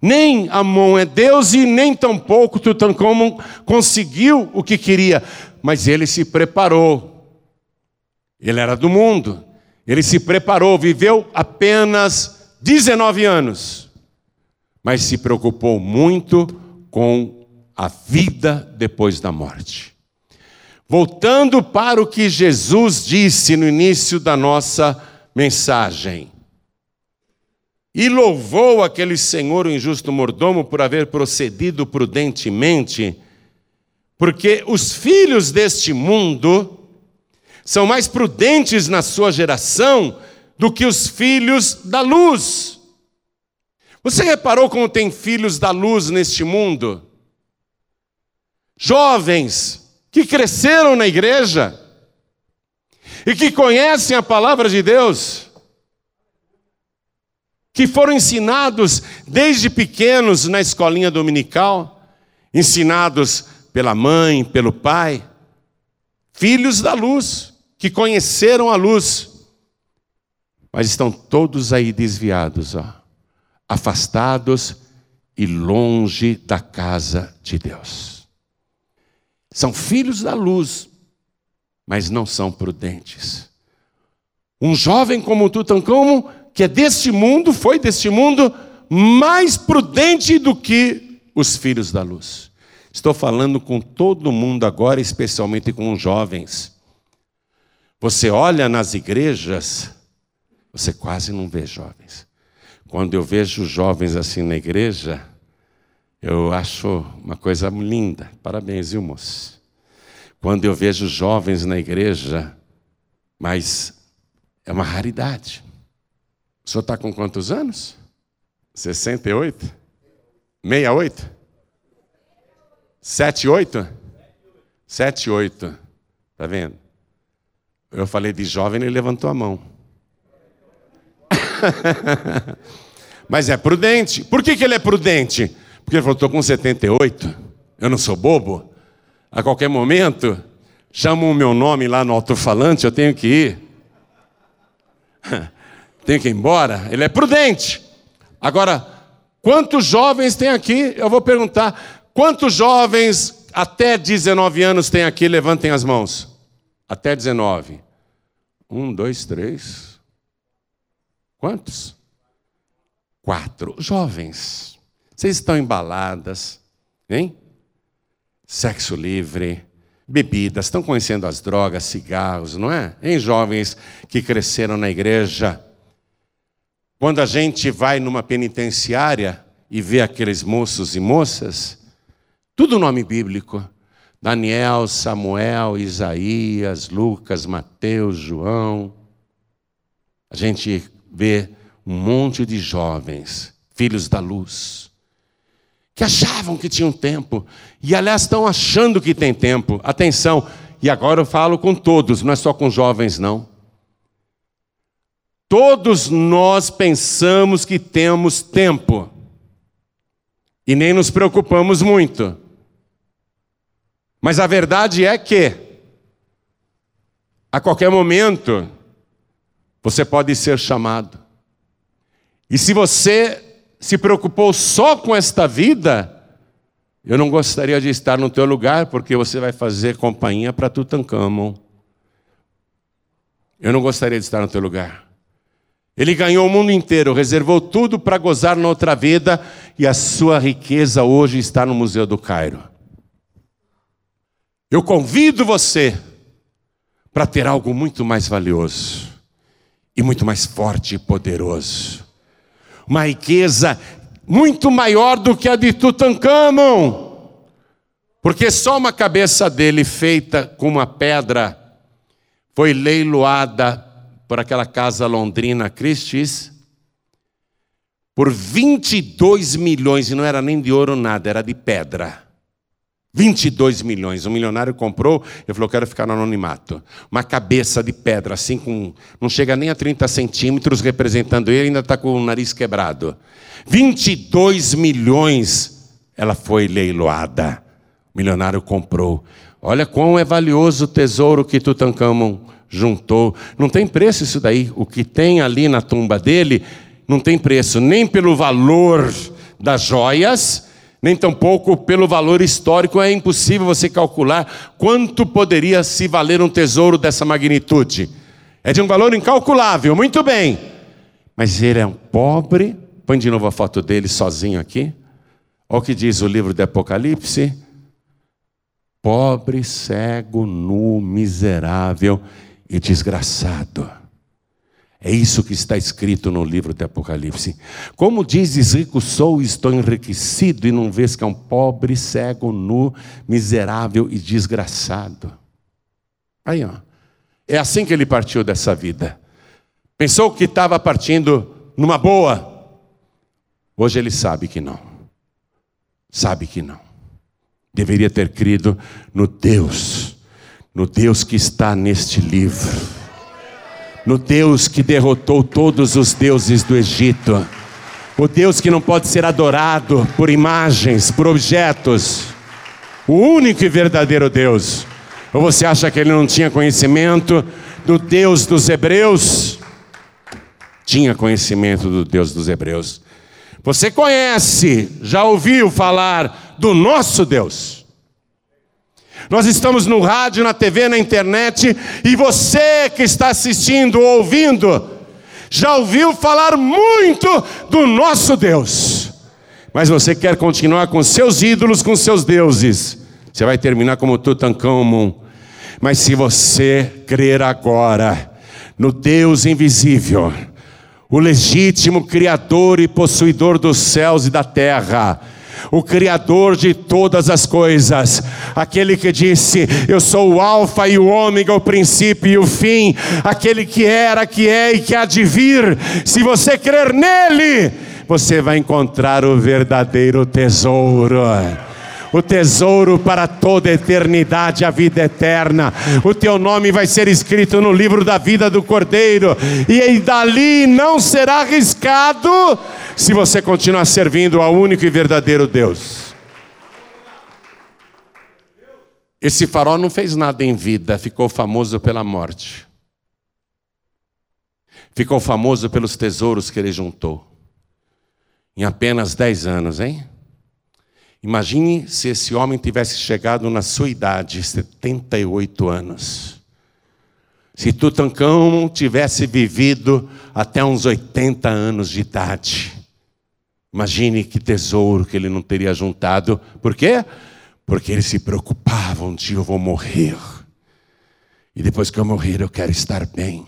Nem Amon é Deus e nem tampouco Tutankhamon conseguiu o que queria, mas ele se preparou. Ele era do mundo. Ele se preparou, viveu apenas 19 anos, mas se preocupou muito com a vida depois da morte. Voltando para o que Jesus disse no início da nossa mensagem. E louvou aquele senhor, o injusto mordomo, por haver procedido prudentemente, porque os filhos deste mundo são mais prudentes na sua geração do que os filhos da luz. Você reparou como tem filhos da luz neste mundo? jovens que cresceram na igreja e que conhecem a palavra de Deus, que foram ensinados desde pequenos na escolinha dominical, ensinados pela mãe, pelo pai, filhos da luz, que conheceram a luz, mas estão todos aí desviados, ó, afastados e longe da casa de Deus. São filhos da luz, mas não são prudentes. Um jovem como Tutankhamon, que é deste mundo, foi deste mundo, mais prudente do que os filhos da luz. Estou falando com todo mundo agora, especialmente com os jovens. Você olha nas igrejas, você quase não vê jovens. Quando eu vejo jovens assim na igreja, eu acho uma coisa linda. Parabéns, viu, moço? Quando eu vejo jovens na igreja, mas é uma raridade. O senhor está com quantos anos? 68? 68? 78? 78. Está vendo? Eu falei de jovem, ele levantou a mão. Mas é prudente. Por que, que ele é prudente? Porque ele falou: estou com 78, eu não sou bobo. A qualquer momento, chamam o meu nome lá no alto-falante, eu tenho que ir. tenho que ir embora. Ele é prudente. Agora, quantos jovens tem aqui? Eu vou perguntar: quantos jovens até 19 anos tem aqui? Levantem as mãos. Até 19. Um, dois, três. Quantos? Quatro. Jovens. Vocês estão embaladas, hein? Sexo livre, bebidas, estão conhecendo as drogas, cigarros, não é? Em jovens que cresceram na igreja. Quando a gente vai numa penitenciária e vê aqueles moços e moças, tudo nome bíblico. Daniel, Samuel, Isaías, Lucas, Mateus, João. A gente vê um monte de jovens, filhos da luz que achavam que tinham tempo, e aliás estão achando que tem tempo. Atenção, e agora eu falo com todos, não é só com jovens, não. Todos nós pensamos que temos tempo, e nem nos preocupamos muito. Mas a verdade é que, a qualquer momento, você pode ser chamado. E se você se preocupou só com esta vida, eu não gostaria de estar no teu lugar, porque você vai fazer companhia para Tutankhamon. Eu não gostaria de estar no teu lugar. Ele ganhou o mundo inteiro, reservou tudo para gozar na outra vida, e a sua riqueza hoje está no Museu do Cairo. Eu convido você para ter algo muito mais valioso, e muito mais forte e poderoso uma riqueza muito maior do que a de Tutankhamon. Porque só uma cabeça dele feita com uma pedra foi leiloada por aquela casa londrina Christie's por 22 milhões, e não era nem de ouro nada, era de pedra. 22 milhões. Um milionário comprou, ele falou: quero ficar no anonimato. Uma cabeça de pedra, assim, com. não chega nem a 30 centímetros, representando ele, ainda está com o nariz quebrado. 22 milhões ela foi leiloada. O milionário comprou. Olha quão é valioso o tesouro que Tutankhamon juntou. Não tem preço isso daí. O que tem ali na tumba dele não tem preço, nem pelo valor das joias nem tampouco pelo valor histórico. É impossível você calcular quanto poderia se valer um tesouro dessa magnitude. É de um valor incalculável, muito bem. Mas ele é um pobre. Põe de novo a foto dele sozinho aqui. Olha o que diz o livro do Apocalipse: pobre, cego, nu, miserável e desgraçado. É isso que está escrito no livro de Apocalipse. Como dizes, rico sou, estou enriquecido, e não vês que é um pobre, cego, nu, miserável e desgraçado. Aí, ó. É assim que ele partiu dessa vida. Pensou que estava partindo numa boa. Hoje ele sabe que não. Sabe que não. Deveria ter crido no Deus, no Deus que está neste livro no Deus que derrotou todos os deuses do Egito, o Deus que não pode ser adorado por imagens, por objetos, o único e verdadeiro Deus. Ou você acha que ele não tinha conhecimento do Deus dos Hebreus? Tinha conhecimento do Deus dos Hebreus. Você conhece, já ouviu falar do nosso Deus? Nós estamos no rádio, na TV, na internet, e você que está assistindo, ouvindo, já ouviu falar muito do nosso Deus. Mas você quer continuar com seus ídolos, com seus deuses. Você vai terminar como Tutankhamon. Mas se você crer agora no Deus invisível, o legítimo Criador e possuidor dos céus e da terra, o Criador de todas as coisas, aquele que disse: Eu sou o Alfa e o Ômega, o princípio e o fim, aquele que era, que é e que há de vir. Se você crer nele, você vai encontrar o verdadeiro tesouro o tesouro para toda a eternidade, a vida eterna. O teu nome vai ser escrito no livro da vida do Cordeiro, e dali não será arriscado se você continuar servindo ao único e verdadeiro Deus. Esse farol não fez nada em vida, ficou famoso pela morte. Ficou famoso pelos tesouros que ele juntou. Em apenas 10 anos, hein? Imagine se esse homem tivesse chegado na sua idade, 78 anos. Se Tutancão tivesse vivido até uns 80 anos de idade. Imagine que tesouro que ele não teria juntado. Por quê? Porque ele se preocupava: um dia eu vou morrer. E depois que eu morrer, eu quero estar bem.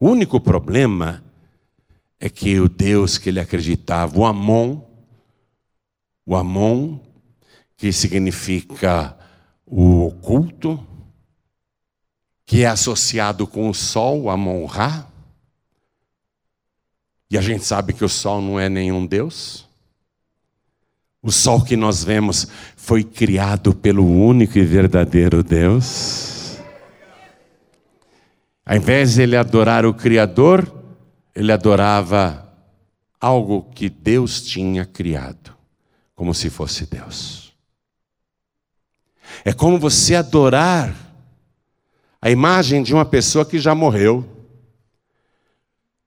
O único problema é que o Deus que ele acreditava, o Amon, o Amon, que significa o oculto, que é associado com o sol, o Amon-Ra. E a gente sabe que o sol não é nenhum Deus. O sol que nós vemos foi criado pelo único e verdadeiro Deus. Ao invés de ele adorar o Criador, ele adorava algo que Deus tinha criado como se fosse Deus. É como você adorar a imagem de uma pessoa que já morreu.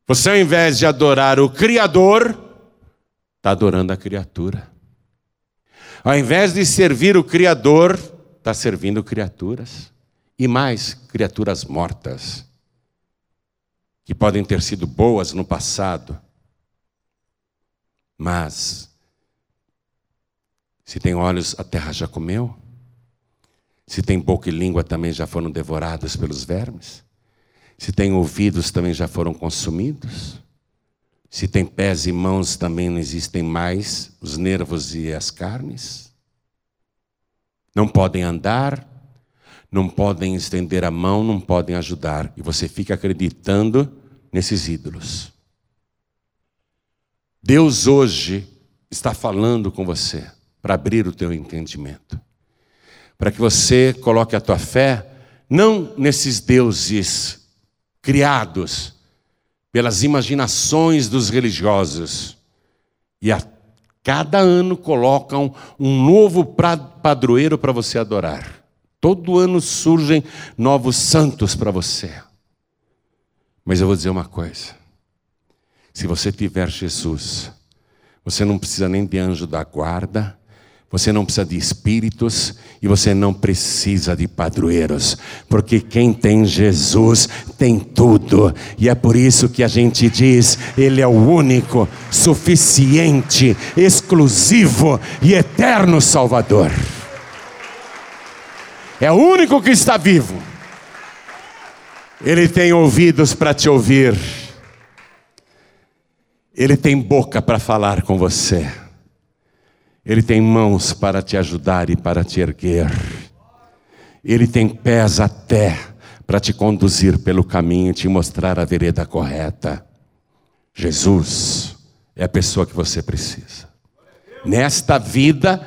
Você, ao invés de adorar o Criador, está adorando a criatura. Ao invés de servir o Criador, está servindo criaturas. E mais, criaturas mortas, que podem ter sido boas no passado, mas se tem olhos, a terra já comeu. Se tem boca e língua, também já foram devorados pelos vermes. Se tem ouvidos, também já foram consumidos. Se tem pés e mãos, também não existem mais os nervos e as carnes? Não podem andar, não podem estender a mão, não podem ajudar. E você fica acreditando nesses ídolos. Deus hoje está falando com você para abrir o teu entendimento. Para que você coloque a tua fé não nesses deuses criados pelas imaginações dos religiosos e a cada ano colocam um novo padroeiro para você adorar. Todo ano surgem novos santos para você. Mas eu vou dizer uma coisa: se você tiver Jesus, você não precisa nem de anjo da guarda, você não precisa de espíritos e você não precisa de padroeiros, porque quem tem Jesus tem tudo, e é por isso que a gente diz: Ele é o único, suficiente, exclusivo e eterno Salvador. É o único que está vivo. Ele tem ouvidos para te ouvir, ele tem boca para falar com você. Ele tem mãos para te ajudar e para te erguer. Ele tem pés até para te conduzir pelo caminho e te mostrar a vereda correta. Jesus é a pessoa que você precisa. Nesta vida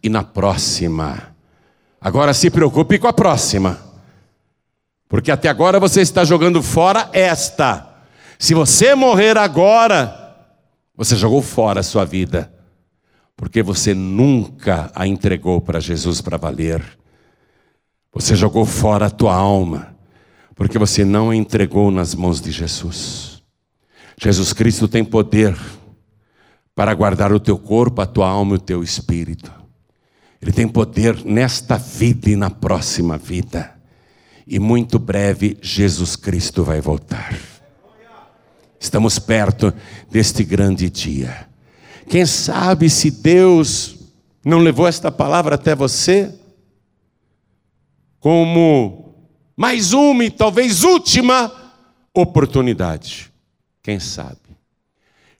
e na próxima. Agora se preocupe com a próxima. Porque até agora você está jogando fora esta. Se você morrer agora, você jogou fora a sua vida porque você nunca a entregou para Jesus para valer. Você jogou fora a tua alma, porque você não a entregou nas mãos de Jesus. Jesus Cristo tem poder para guardar o teu corpo, a tua alma e o teu espírito. Ele tem poder nesta vida e na próxima vida. E muito breve Jesus Cristo vai voltar. Estamos perto deste grande dia. Quem sabe se Deus não levou esta palavra até você como mais uma e talvez última oportunidade. Quem sabe?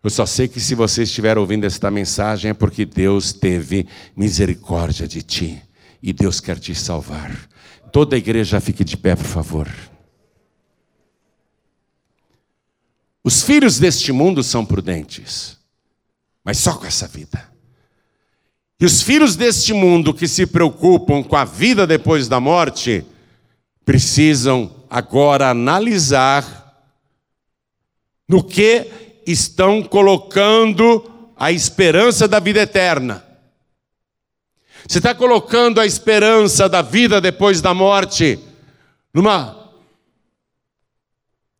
Eu só sei que se você estiver ouvindo esta mensagem é porque Deus teve misericórdia de ti e Deus quer te salvar. Toda a igreja fique de pé, por favor. Os filhos deste mundo são prudentes mas só com essa vida. E os filhos deste mundo que se preocupam com a vida depois da morte, precisam agora analisar no que estão colocando a esperança da vida eterna. Você está colocando a esperança da vida depois da morte numa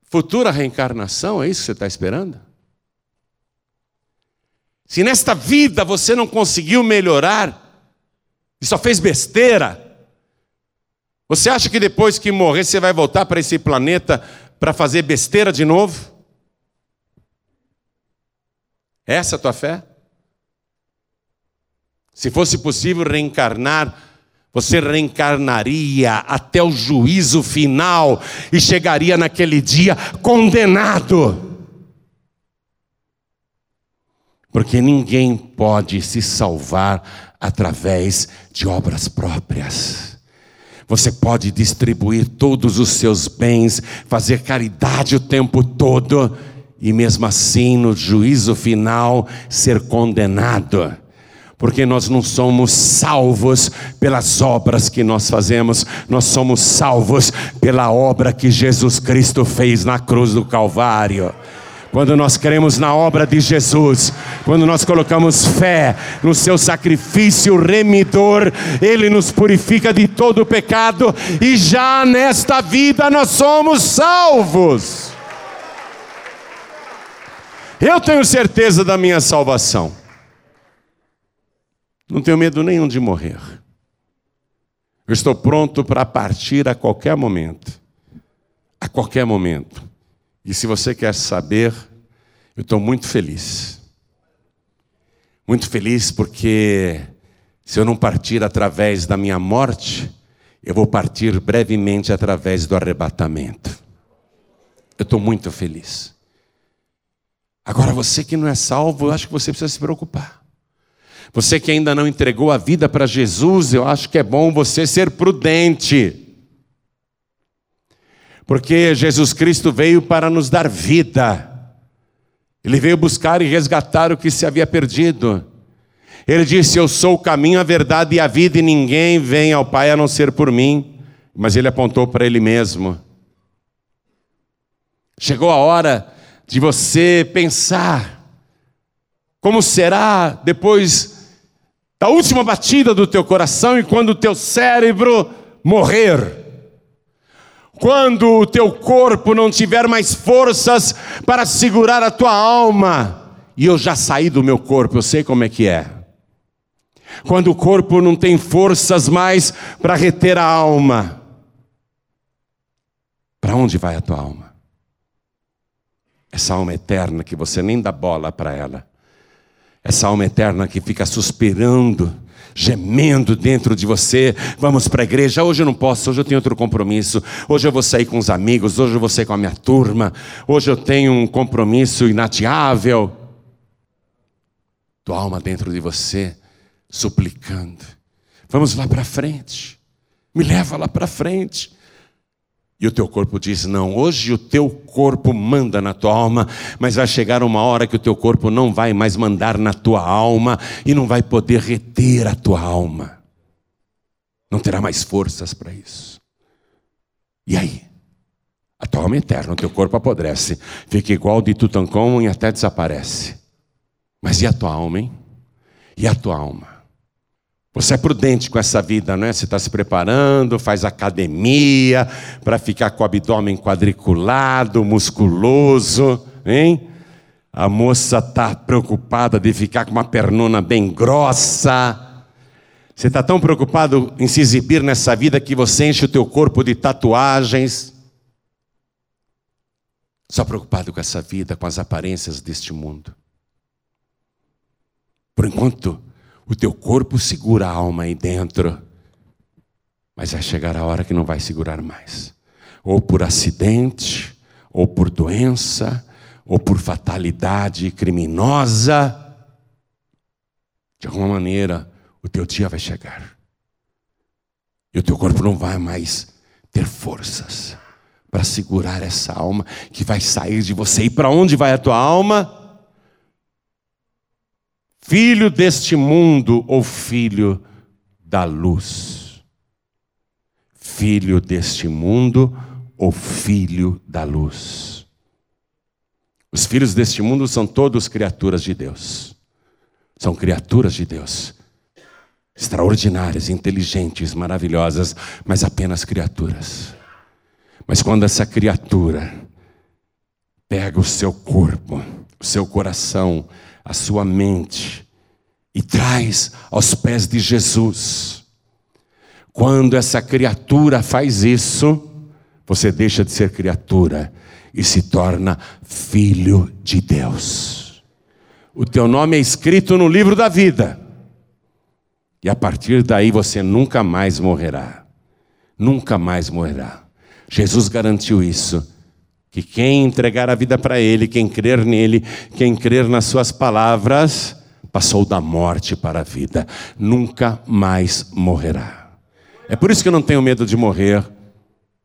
futura reencarnação? É isso que você está esperando? Se nesta vida você não conseguiu melhorar e só fez besteira, você acha que depois que morrer você vai voltar para esse planeta para fazer besteira de novo? Essa é a tua fé? Se fosse possível reencarnar, você reencarnaria até o juízo final e chegaria naquele dia condenado. Porque ninguém pode se salvar através de obras próprias. Você pode distribuir todos os seus bens, fazer caridade o tempo todo, e mesmo assim, no juízo final, ser condenado. Porque nós não somos salvos pelas obras que nós fazemos, nós somos salvos pela obra que Jesus Cristo fez na cruz do Calvário quando nós cremos na obra de Jesus, quando nós colocamos fé no seu sacrifício remidor, ele nos purifica de todo pecado e já nesta vida nós somos salvos. Eu tenho certeza da minha salvação. Não tenho medo nenhum de morrer. Eu estou pronto para partir a qualquer momento. A qualquer momento. E se você quer saber, eu estou muito feliz. Muito feliz porque se eu não partir através da minha morte, eu vou partir brevemente através do arrebatamento. Eu estou muito feliz. Agora, você que não é salvo, eu acho que você precisa se preocupar. Você que ainda não entregou a vida para Jesus, eu acho que é bom você ser prudente. Porque Jesus Cristo veio para nos dar vida. Ele veio buscar e resgatar o que se havia perdido. Ele disse: Eu sou o caminho, a verdade e a vida, e ninguém vem ao Pai a não ser por mim. Mas ele apontou para ele mesmo. Chegou a hora de você pensar: como será depois da última batida do teu coração e quando o teu cérebro morrer? Quando o teu corpo não tiver mais forças para segurar a tua alma, e eu já saí do meu corpo, eu sei como é que é. Quando o corpo não tem forças mais para reter a alma, para onde vai a tua alma? Essa alma eterna que você nem dá bola para ela. Essa alma eterna que fica suspirando, gemendo dentro de você. Vamos para a igreja. Hoje eu não posso, hoje eu tenho outro compromisso. Hoje eu vou sair com os amigos, hoje eu vou sair com a minha turma. Hoje eu tenho um compromisso inadiável. Tua alma dentro de você, suplicando. Vamos lá para frente. Me leva lá para frente. E o teu corpo diz: Não, hoje o teu corpo manda na tua alma, mas vai chegar uma hora que o teu corpo não vai mais mandar na tua alma e não vai poder reter a tua alma. Não terá mais forças para isso. E aí? A tua alma é eterna, o teu corpo apodrece, fica igual de Tutankhamon e até desaparece. Mas e a tua alma, hein? E a tua alma? Você é prudente com essa vida, não é? Você está se preparando, faz academia para ficar com o abdômen quadriculado, musculoso, hein? A moça está preocupada de ficar com uma pernona bem grossa. Você está tão preocupado em se exibir nessa vida que você enche o teu corpo de tatuagens. Só preocupado com essa vida, com as aparências deste mundo. Por enquanto, o teu corpo segura a alma aí dentro, mas vai chegar a hora que não vai segurar mais. Ou por acidente, ou por doença, ou por fatalidade criminosa. De alguma maneira, o teu dia vai chegar. E o teu corpo não vai mais ter forças para segurar essa alma que vai sair de você. E para onde vai a tua alma? Filho deste mundo ou filho da luz? Filho deste mundo ou filho da luz? Os filhos deste mundo são todos criaturas de Deus. São criaturas de Deus. Extraordinárias, inteligentes, maravilhosas, mas apenas criaturas. Mas quando essa criatura pega o seu corpo, o seu coração, a sua mente e traz aos pés de Jesus. Quando essa criatura faz isso, você deixa de ser criatura e se torna filho de Deus. O teu nome é escrito no livro da vida. E a partir daí você nunca mais morrerá. Nunca mais morrerá. Jesus garantiu isso que quem entregar a vida para Ele, quem crer nele, quem crer nas Suas palavras, passou da morte para a vida, nunca mais morrerá. É por isso que eu não tenho medo de morrer,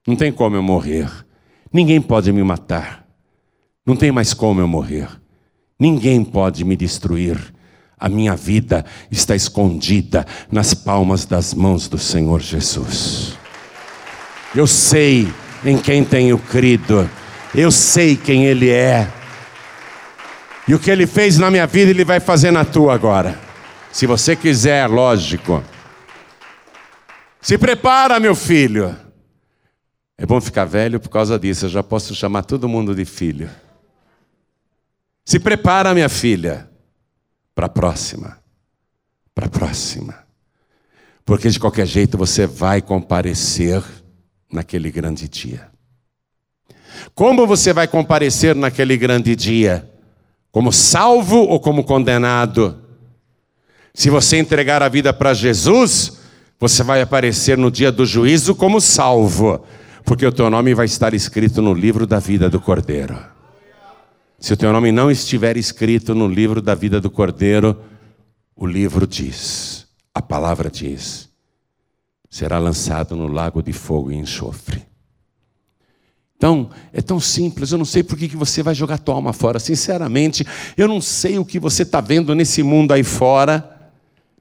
não tem como eu morrer, ninguém pode me matar, não tem mais como eu morrer, ninguém pode me destruir. A minha vida está escondida nas palmas das mãos do Senhor Jesus. Eu sei em quem tenho crido. Eu sei quem Ele é. E o que Ele fez na minha vida, Ele vai fazer na tua agora. Se você quiser, lógico. Se prepara, meu filho. É bom ficar velho por causa disso. Eu já posso chamar todo mundo de filho. Se prepara, minha filha, para a próxima. Para a próxima. Porque de qualquer jeito você vai comparecer naquele grande dia. Como você vai comparecer naquele grande dia? Como salvo ou como condenado? Se você entregar a vida para Jesus, você vai aparecer no dia do juízo como salvo, porque o teu nome vai estar escrito no livro da vida do Cordeiro. Se o teu nome não estiver escrito no livro da vida do Cordeiro, o livro diz, a palavra diz, será lançado no lago de fogo e enxofre. Então, é tão simples, eu não sei por que você vai jogar tua alma fora. Sinceramente, eu não sei o que você está vendo nesse mundo aí fora.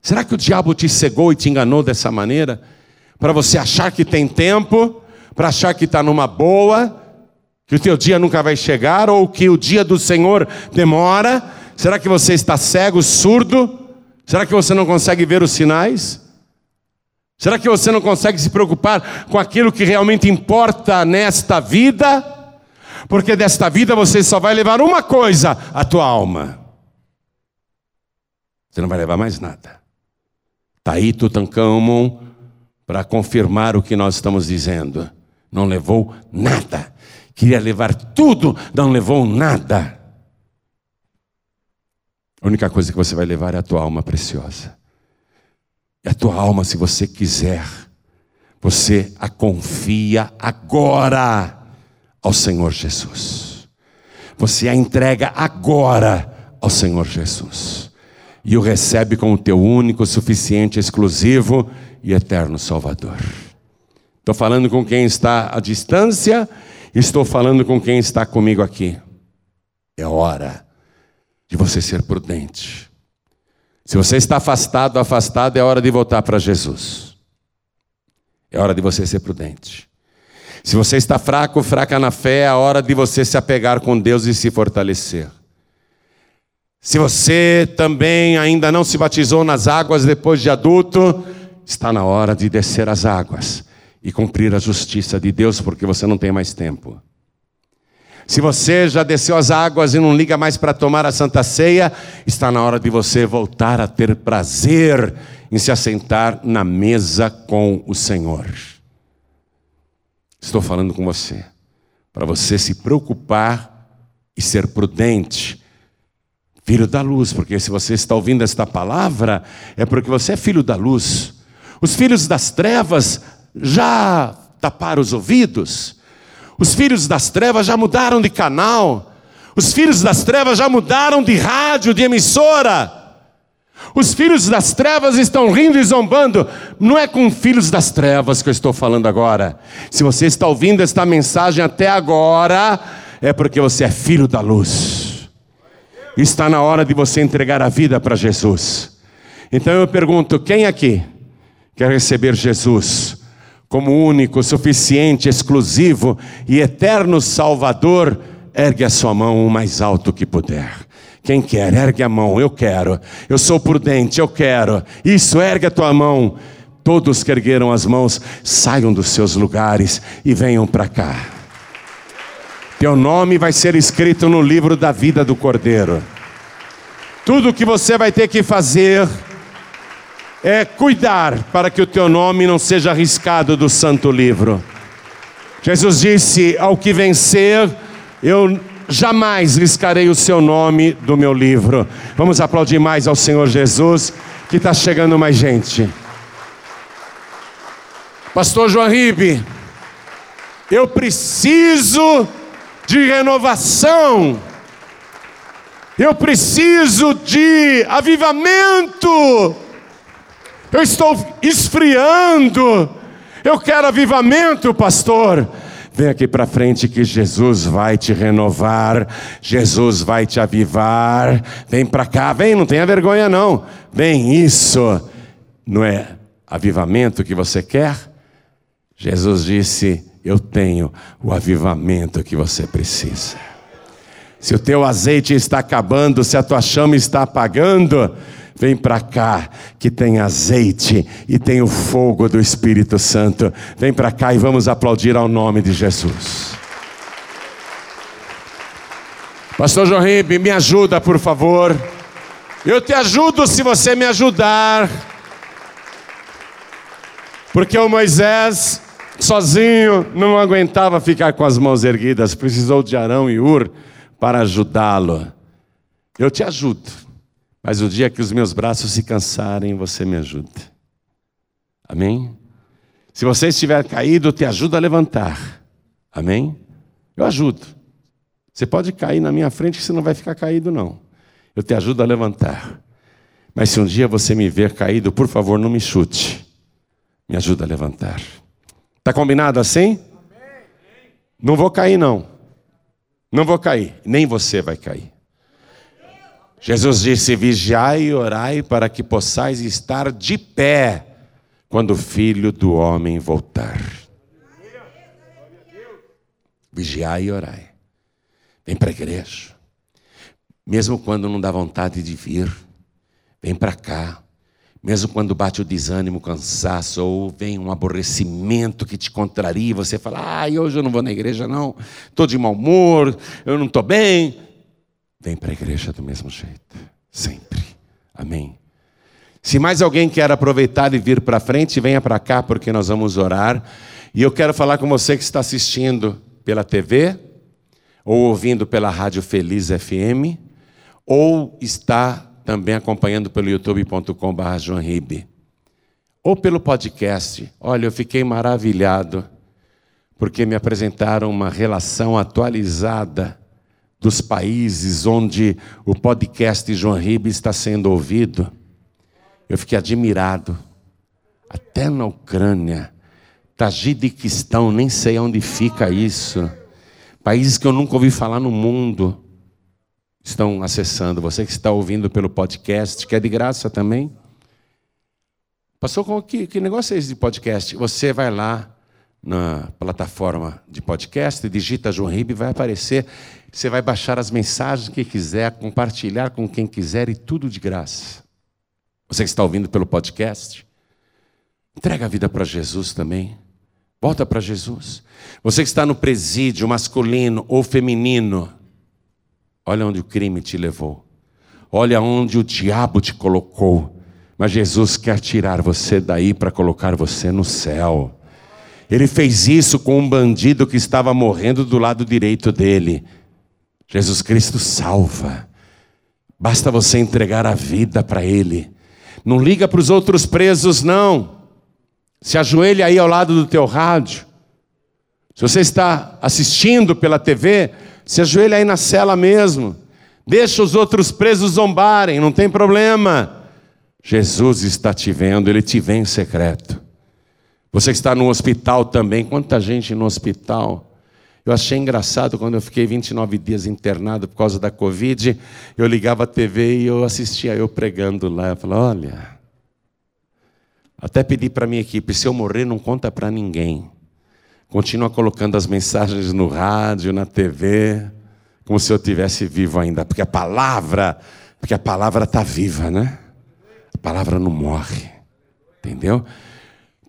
Será que o diabo te cegou e te enganou dessa maneira? Para você achar que tem tempo, para achar que está numa boa, que o teu dia nunca vai chegar, ou que o dia do Senhor demora? Será que você está cego, surdo? Será que você não consegue ver os sinais? Será que você não consegue se preocupar com aquilo que realmente importa nesta vida? Porque desta vida você só vai levar uma coisa: a tua alma. Você não vai levar mais nada. Está aí Tutankhamon para confirmar o que nós estamos dizendo. Não levou nada. Queria levar tudo, não levou nada. A única coisa que você vai levar é a tua alma preciosa. E a tua alma, se você quiser, você a confia agora ao Senhor Jesus. Você a entrega agora ao Senhor Jesus. E o recebe como teu único, suficiente, exclusivo e eterno Salvador. Estou falando com quem está à distância, estou falando com quem está comigo aqui. É hora de você ser prudente se você está afastado, afastado, é hora de voltar para Jesus. É hora de você ser prudente. Se você está fraco, fraca na fé, é hora de você se apegar com Deus e se fortalecer. Se você também ainda não se batizou nas águas depois de adulto, está na hora de descer as águas e cumprir a justiça de Deus, porque você não tem mais tempo. Se você já desceu as águas e não liga mais para tomar a santa ceia, está na hora de você voltar a ter prazer em se assentar na mesa com o Senhor. Estou falando com você, para você se preocupar e ser prudente. Filho da luz, porque se você está ouvindo esta palavra, é porque você é filho da luz. Os filhos das trevas já taparam os ouvidos os filhos das trevas já mudaram de canal. Os filhos das trevas já mudaram de rádio, de emissora. Os filhos das trevas estão rindo e zombando. Não é com filhos das trevas que eu estou falando agora. Se você está ouvindo esta mensagem até agora, é porque você é filho da luz. Está na hora de você entregar a vida para Jesus. Então eu pergunto: quem aqui quer receber Jesus? Como único, suficiente, exclusivo e eterno Salvador, ergue a sua mão o mais alto que puder. Quem quer, ergue a mão, eu quero. Eu sou prudente, eu quero. Isso, ergue a tua mão. Todos que ergueram as mãos, saiam dos seus lugares e venham para cá. Teu nome vai ser escrito no livro da vida do Cordeiro. Tudo que você vai ter que fazer é cuidar para que o teu nome não seja arriscado do santo livro. Jesus disse: Ao que vencer, eu jamais riscarei o seu nome do meu livro. Vamos aplaudir mais ao Senhor Jesus, que está chegando mais gente. Pastor João Ribe, eu preciso de renovação. Eu preciso de avivamento. Eu estou esfriando. Eu quero avivamento, pastor. Vem aqui para frente que Jesus vai te renovar, Jesus vai te avivar. Vem para cá, vem, não tenha vergonha não. Vem, isso não é avivamento que você quer? Jesus disse: Eu tenho o avivamento que você precisa. Se o teu azeite está acabando, se a tua chama está apagando, Vem para cá que tem azeite e tem o fogo do Espírito Santo. Vem para cá e vamos aplaudir ao nome de Jesus. Pastor João Ribe, me ajuda, por favor. Eu te ajudo se você me ajudar. Porque o Moisés, sozinho, não aguentava ficar com as mãos erguidas, precisou de Arão e Ur para ajudá-lo. Eu te ajudo. Mas o dia que os meus braços se cansarem, você me ajuda. Amém? Se você estiver caído, eu te ajudo a levantar. Amém? Eu ajudo. Você pode cair na minha frente que você não vai ficar caído, não. Eu te ajudo a levantar. Mas se um dia você me ver caído, por favor, não me chute. Me ajuda a levantar. Está combinado assim? Não vou cair, não. Não vou cair. Nem você vai cair. Jesus disse: Vigiai e orai para que possais estar de pé quando o filho do homem voltar. Vigiai e orai. Vem para a igreja. Mesmo quando não dá vontade de vir, vem para cá. Mesmo quando bate o desânimo, o cansaço, ou vem um aborrecimento que te contraria, você fala: ah, hoje eu não vou na igreja, não, estou de mau humor, eu não estou bem. Vem para a igreja do mesmo jeito, sempre. Amém. Se mais alguém quer aproveitar e vir para frente, venha para cá, porque nós vamos orar. E eu quero falar com você que está assistindo pela TV, ou ouvindo pela Rádio Feliz FM, ou está também acompanhando pelo youtube.com.br ou pelo podcast. Olha, eu fiquei maravilhado, porque me apresentaram uma relação atualizada dos países onde o podcast João Ribe está sendo ouvido. Eu fiquei admirado. Até na Ucrânia, Tajiquistão, nem sei onde fica isso. Países que eu nunca ouvi falar no mundo estão acessando. Você que está ouvindo pelo podcast, que é de graça também. Passou com que, que negócio é esse de podcast? Você vai lá na plataforma de podcast, digita João Ribe, vai aparecer. Você vai baixar as mensagens que quiser, compartilhar com quem quiser e tudo de graça. Você que está ouvindo pelo podcast, entrega a vida para Jesus também. Volta para Jesus. Você que está no presídio, masculino ou feminino, olha onde o crime te levou. Olha onde o diabo te colocou. Mas Jesus quer tirar você daí para colocar você no céu. Ele fez isso com um bandido que estava morrendo do lado direito dele. Jesus Cristo salva. Basta você entregar a vida para Ele. Não liga para os outros presos, não. Se ajoelha aí ao lado do teu rádio. Se você está assistindo pela TV, se ajoelha aí na cela mesmo. Deixa os outros presos zombarem, não tem problema. Jesus está te vendo, ele te vê em secreto. Você que está no hospital também, quanta gente no hospital. Eu achei engraçado quando eu fiquei 29 dias internado por causa da Covid. Eu ligava a TV e eu assistia eu pregando lá. Eu falava: olha, até pedi para minha equipe: se eu morrer, não conta para ninguém. Continua colocando as mensagens no rádio, na TV, como se eu tivesse vivo ainda, porque a palavra, porque a palavra está viva, né? A palavra não morre, entendeu?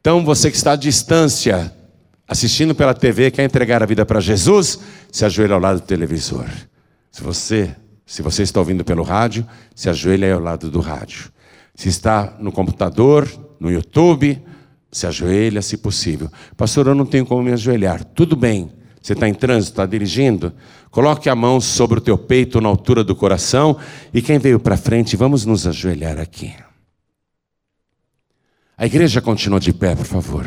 Então você que está à distância, assistindo pela TV, quer entregar a vida para Jesus, se ajoelha ao lado do televisor. Se você, se você está ouvindo pelo rádio, se ajoelha ao lado do rádio. Se está no computador, no YouTube, se ajoelha se possível. Pastor, eu não tenho como me ajoelhar. Tudo bem. Você está em trânsito, está dirigindo? Coloque a mão sobre o teu peito, na altura do coração. E quem veio para frente, vamos nos ajoelhar aqui. A igreja continua de pé, por favor.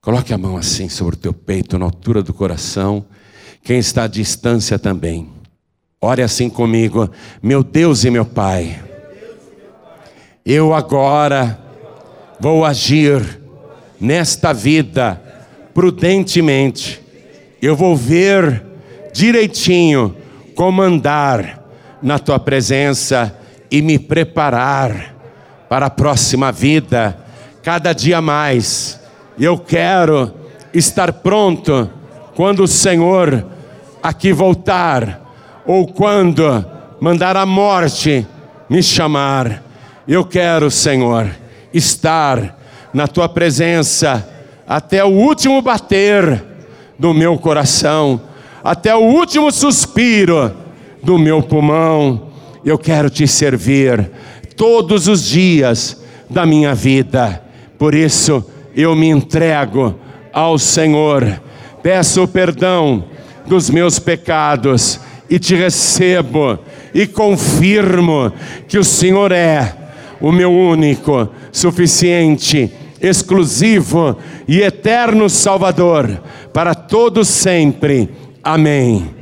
Coloque a mão assim sobre o teu peito, na altura do coração. Quem está à distância também. Ore assim comigo. Meu Deus e meu Pai eu agora vou agir nesta vida prudentemente. Eu vou ver direitinho como andar na tua presença e me preparar para a próxima vida, cada dia mais. Eu quero estar pronto quando o Senhor aqui voltar, ou quando mandar a morte me chamar. Eu quero, Senhor, estar na tua presença até o último bater do meu coração, até o último suspiro do meu pulmão. Eu quero te servir todos os dias da minha vida. Por isso, eu me entrego ao Senhor. Peço perdão dos meus pecados e te recebo e confirmo que o Senhor é o meu único, suficiente, exclusivo e eterno Salvador, para todos sempre. Amém.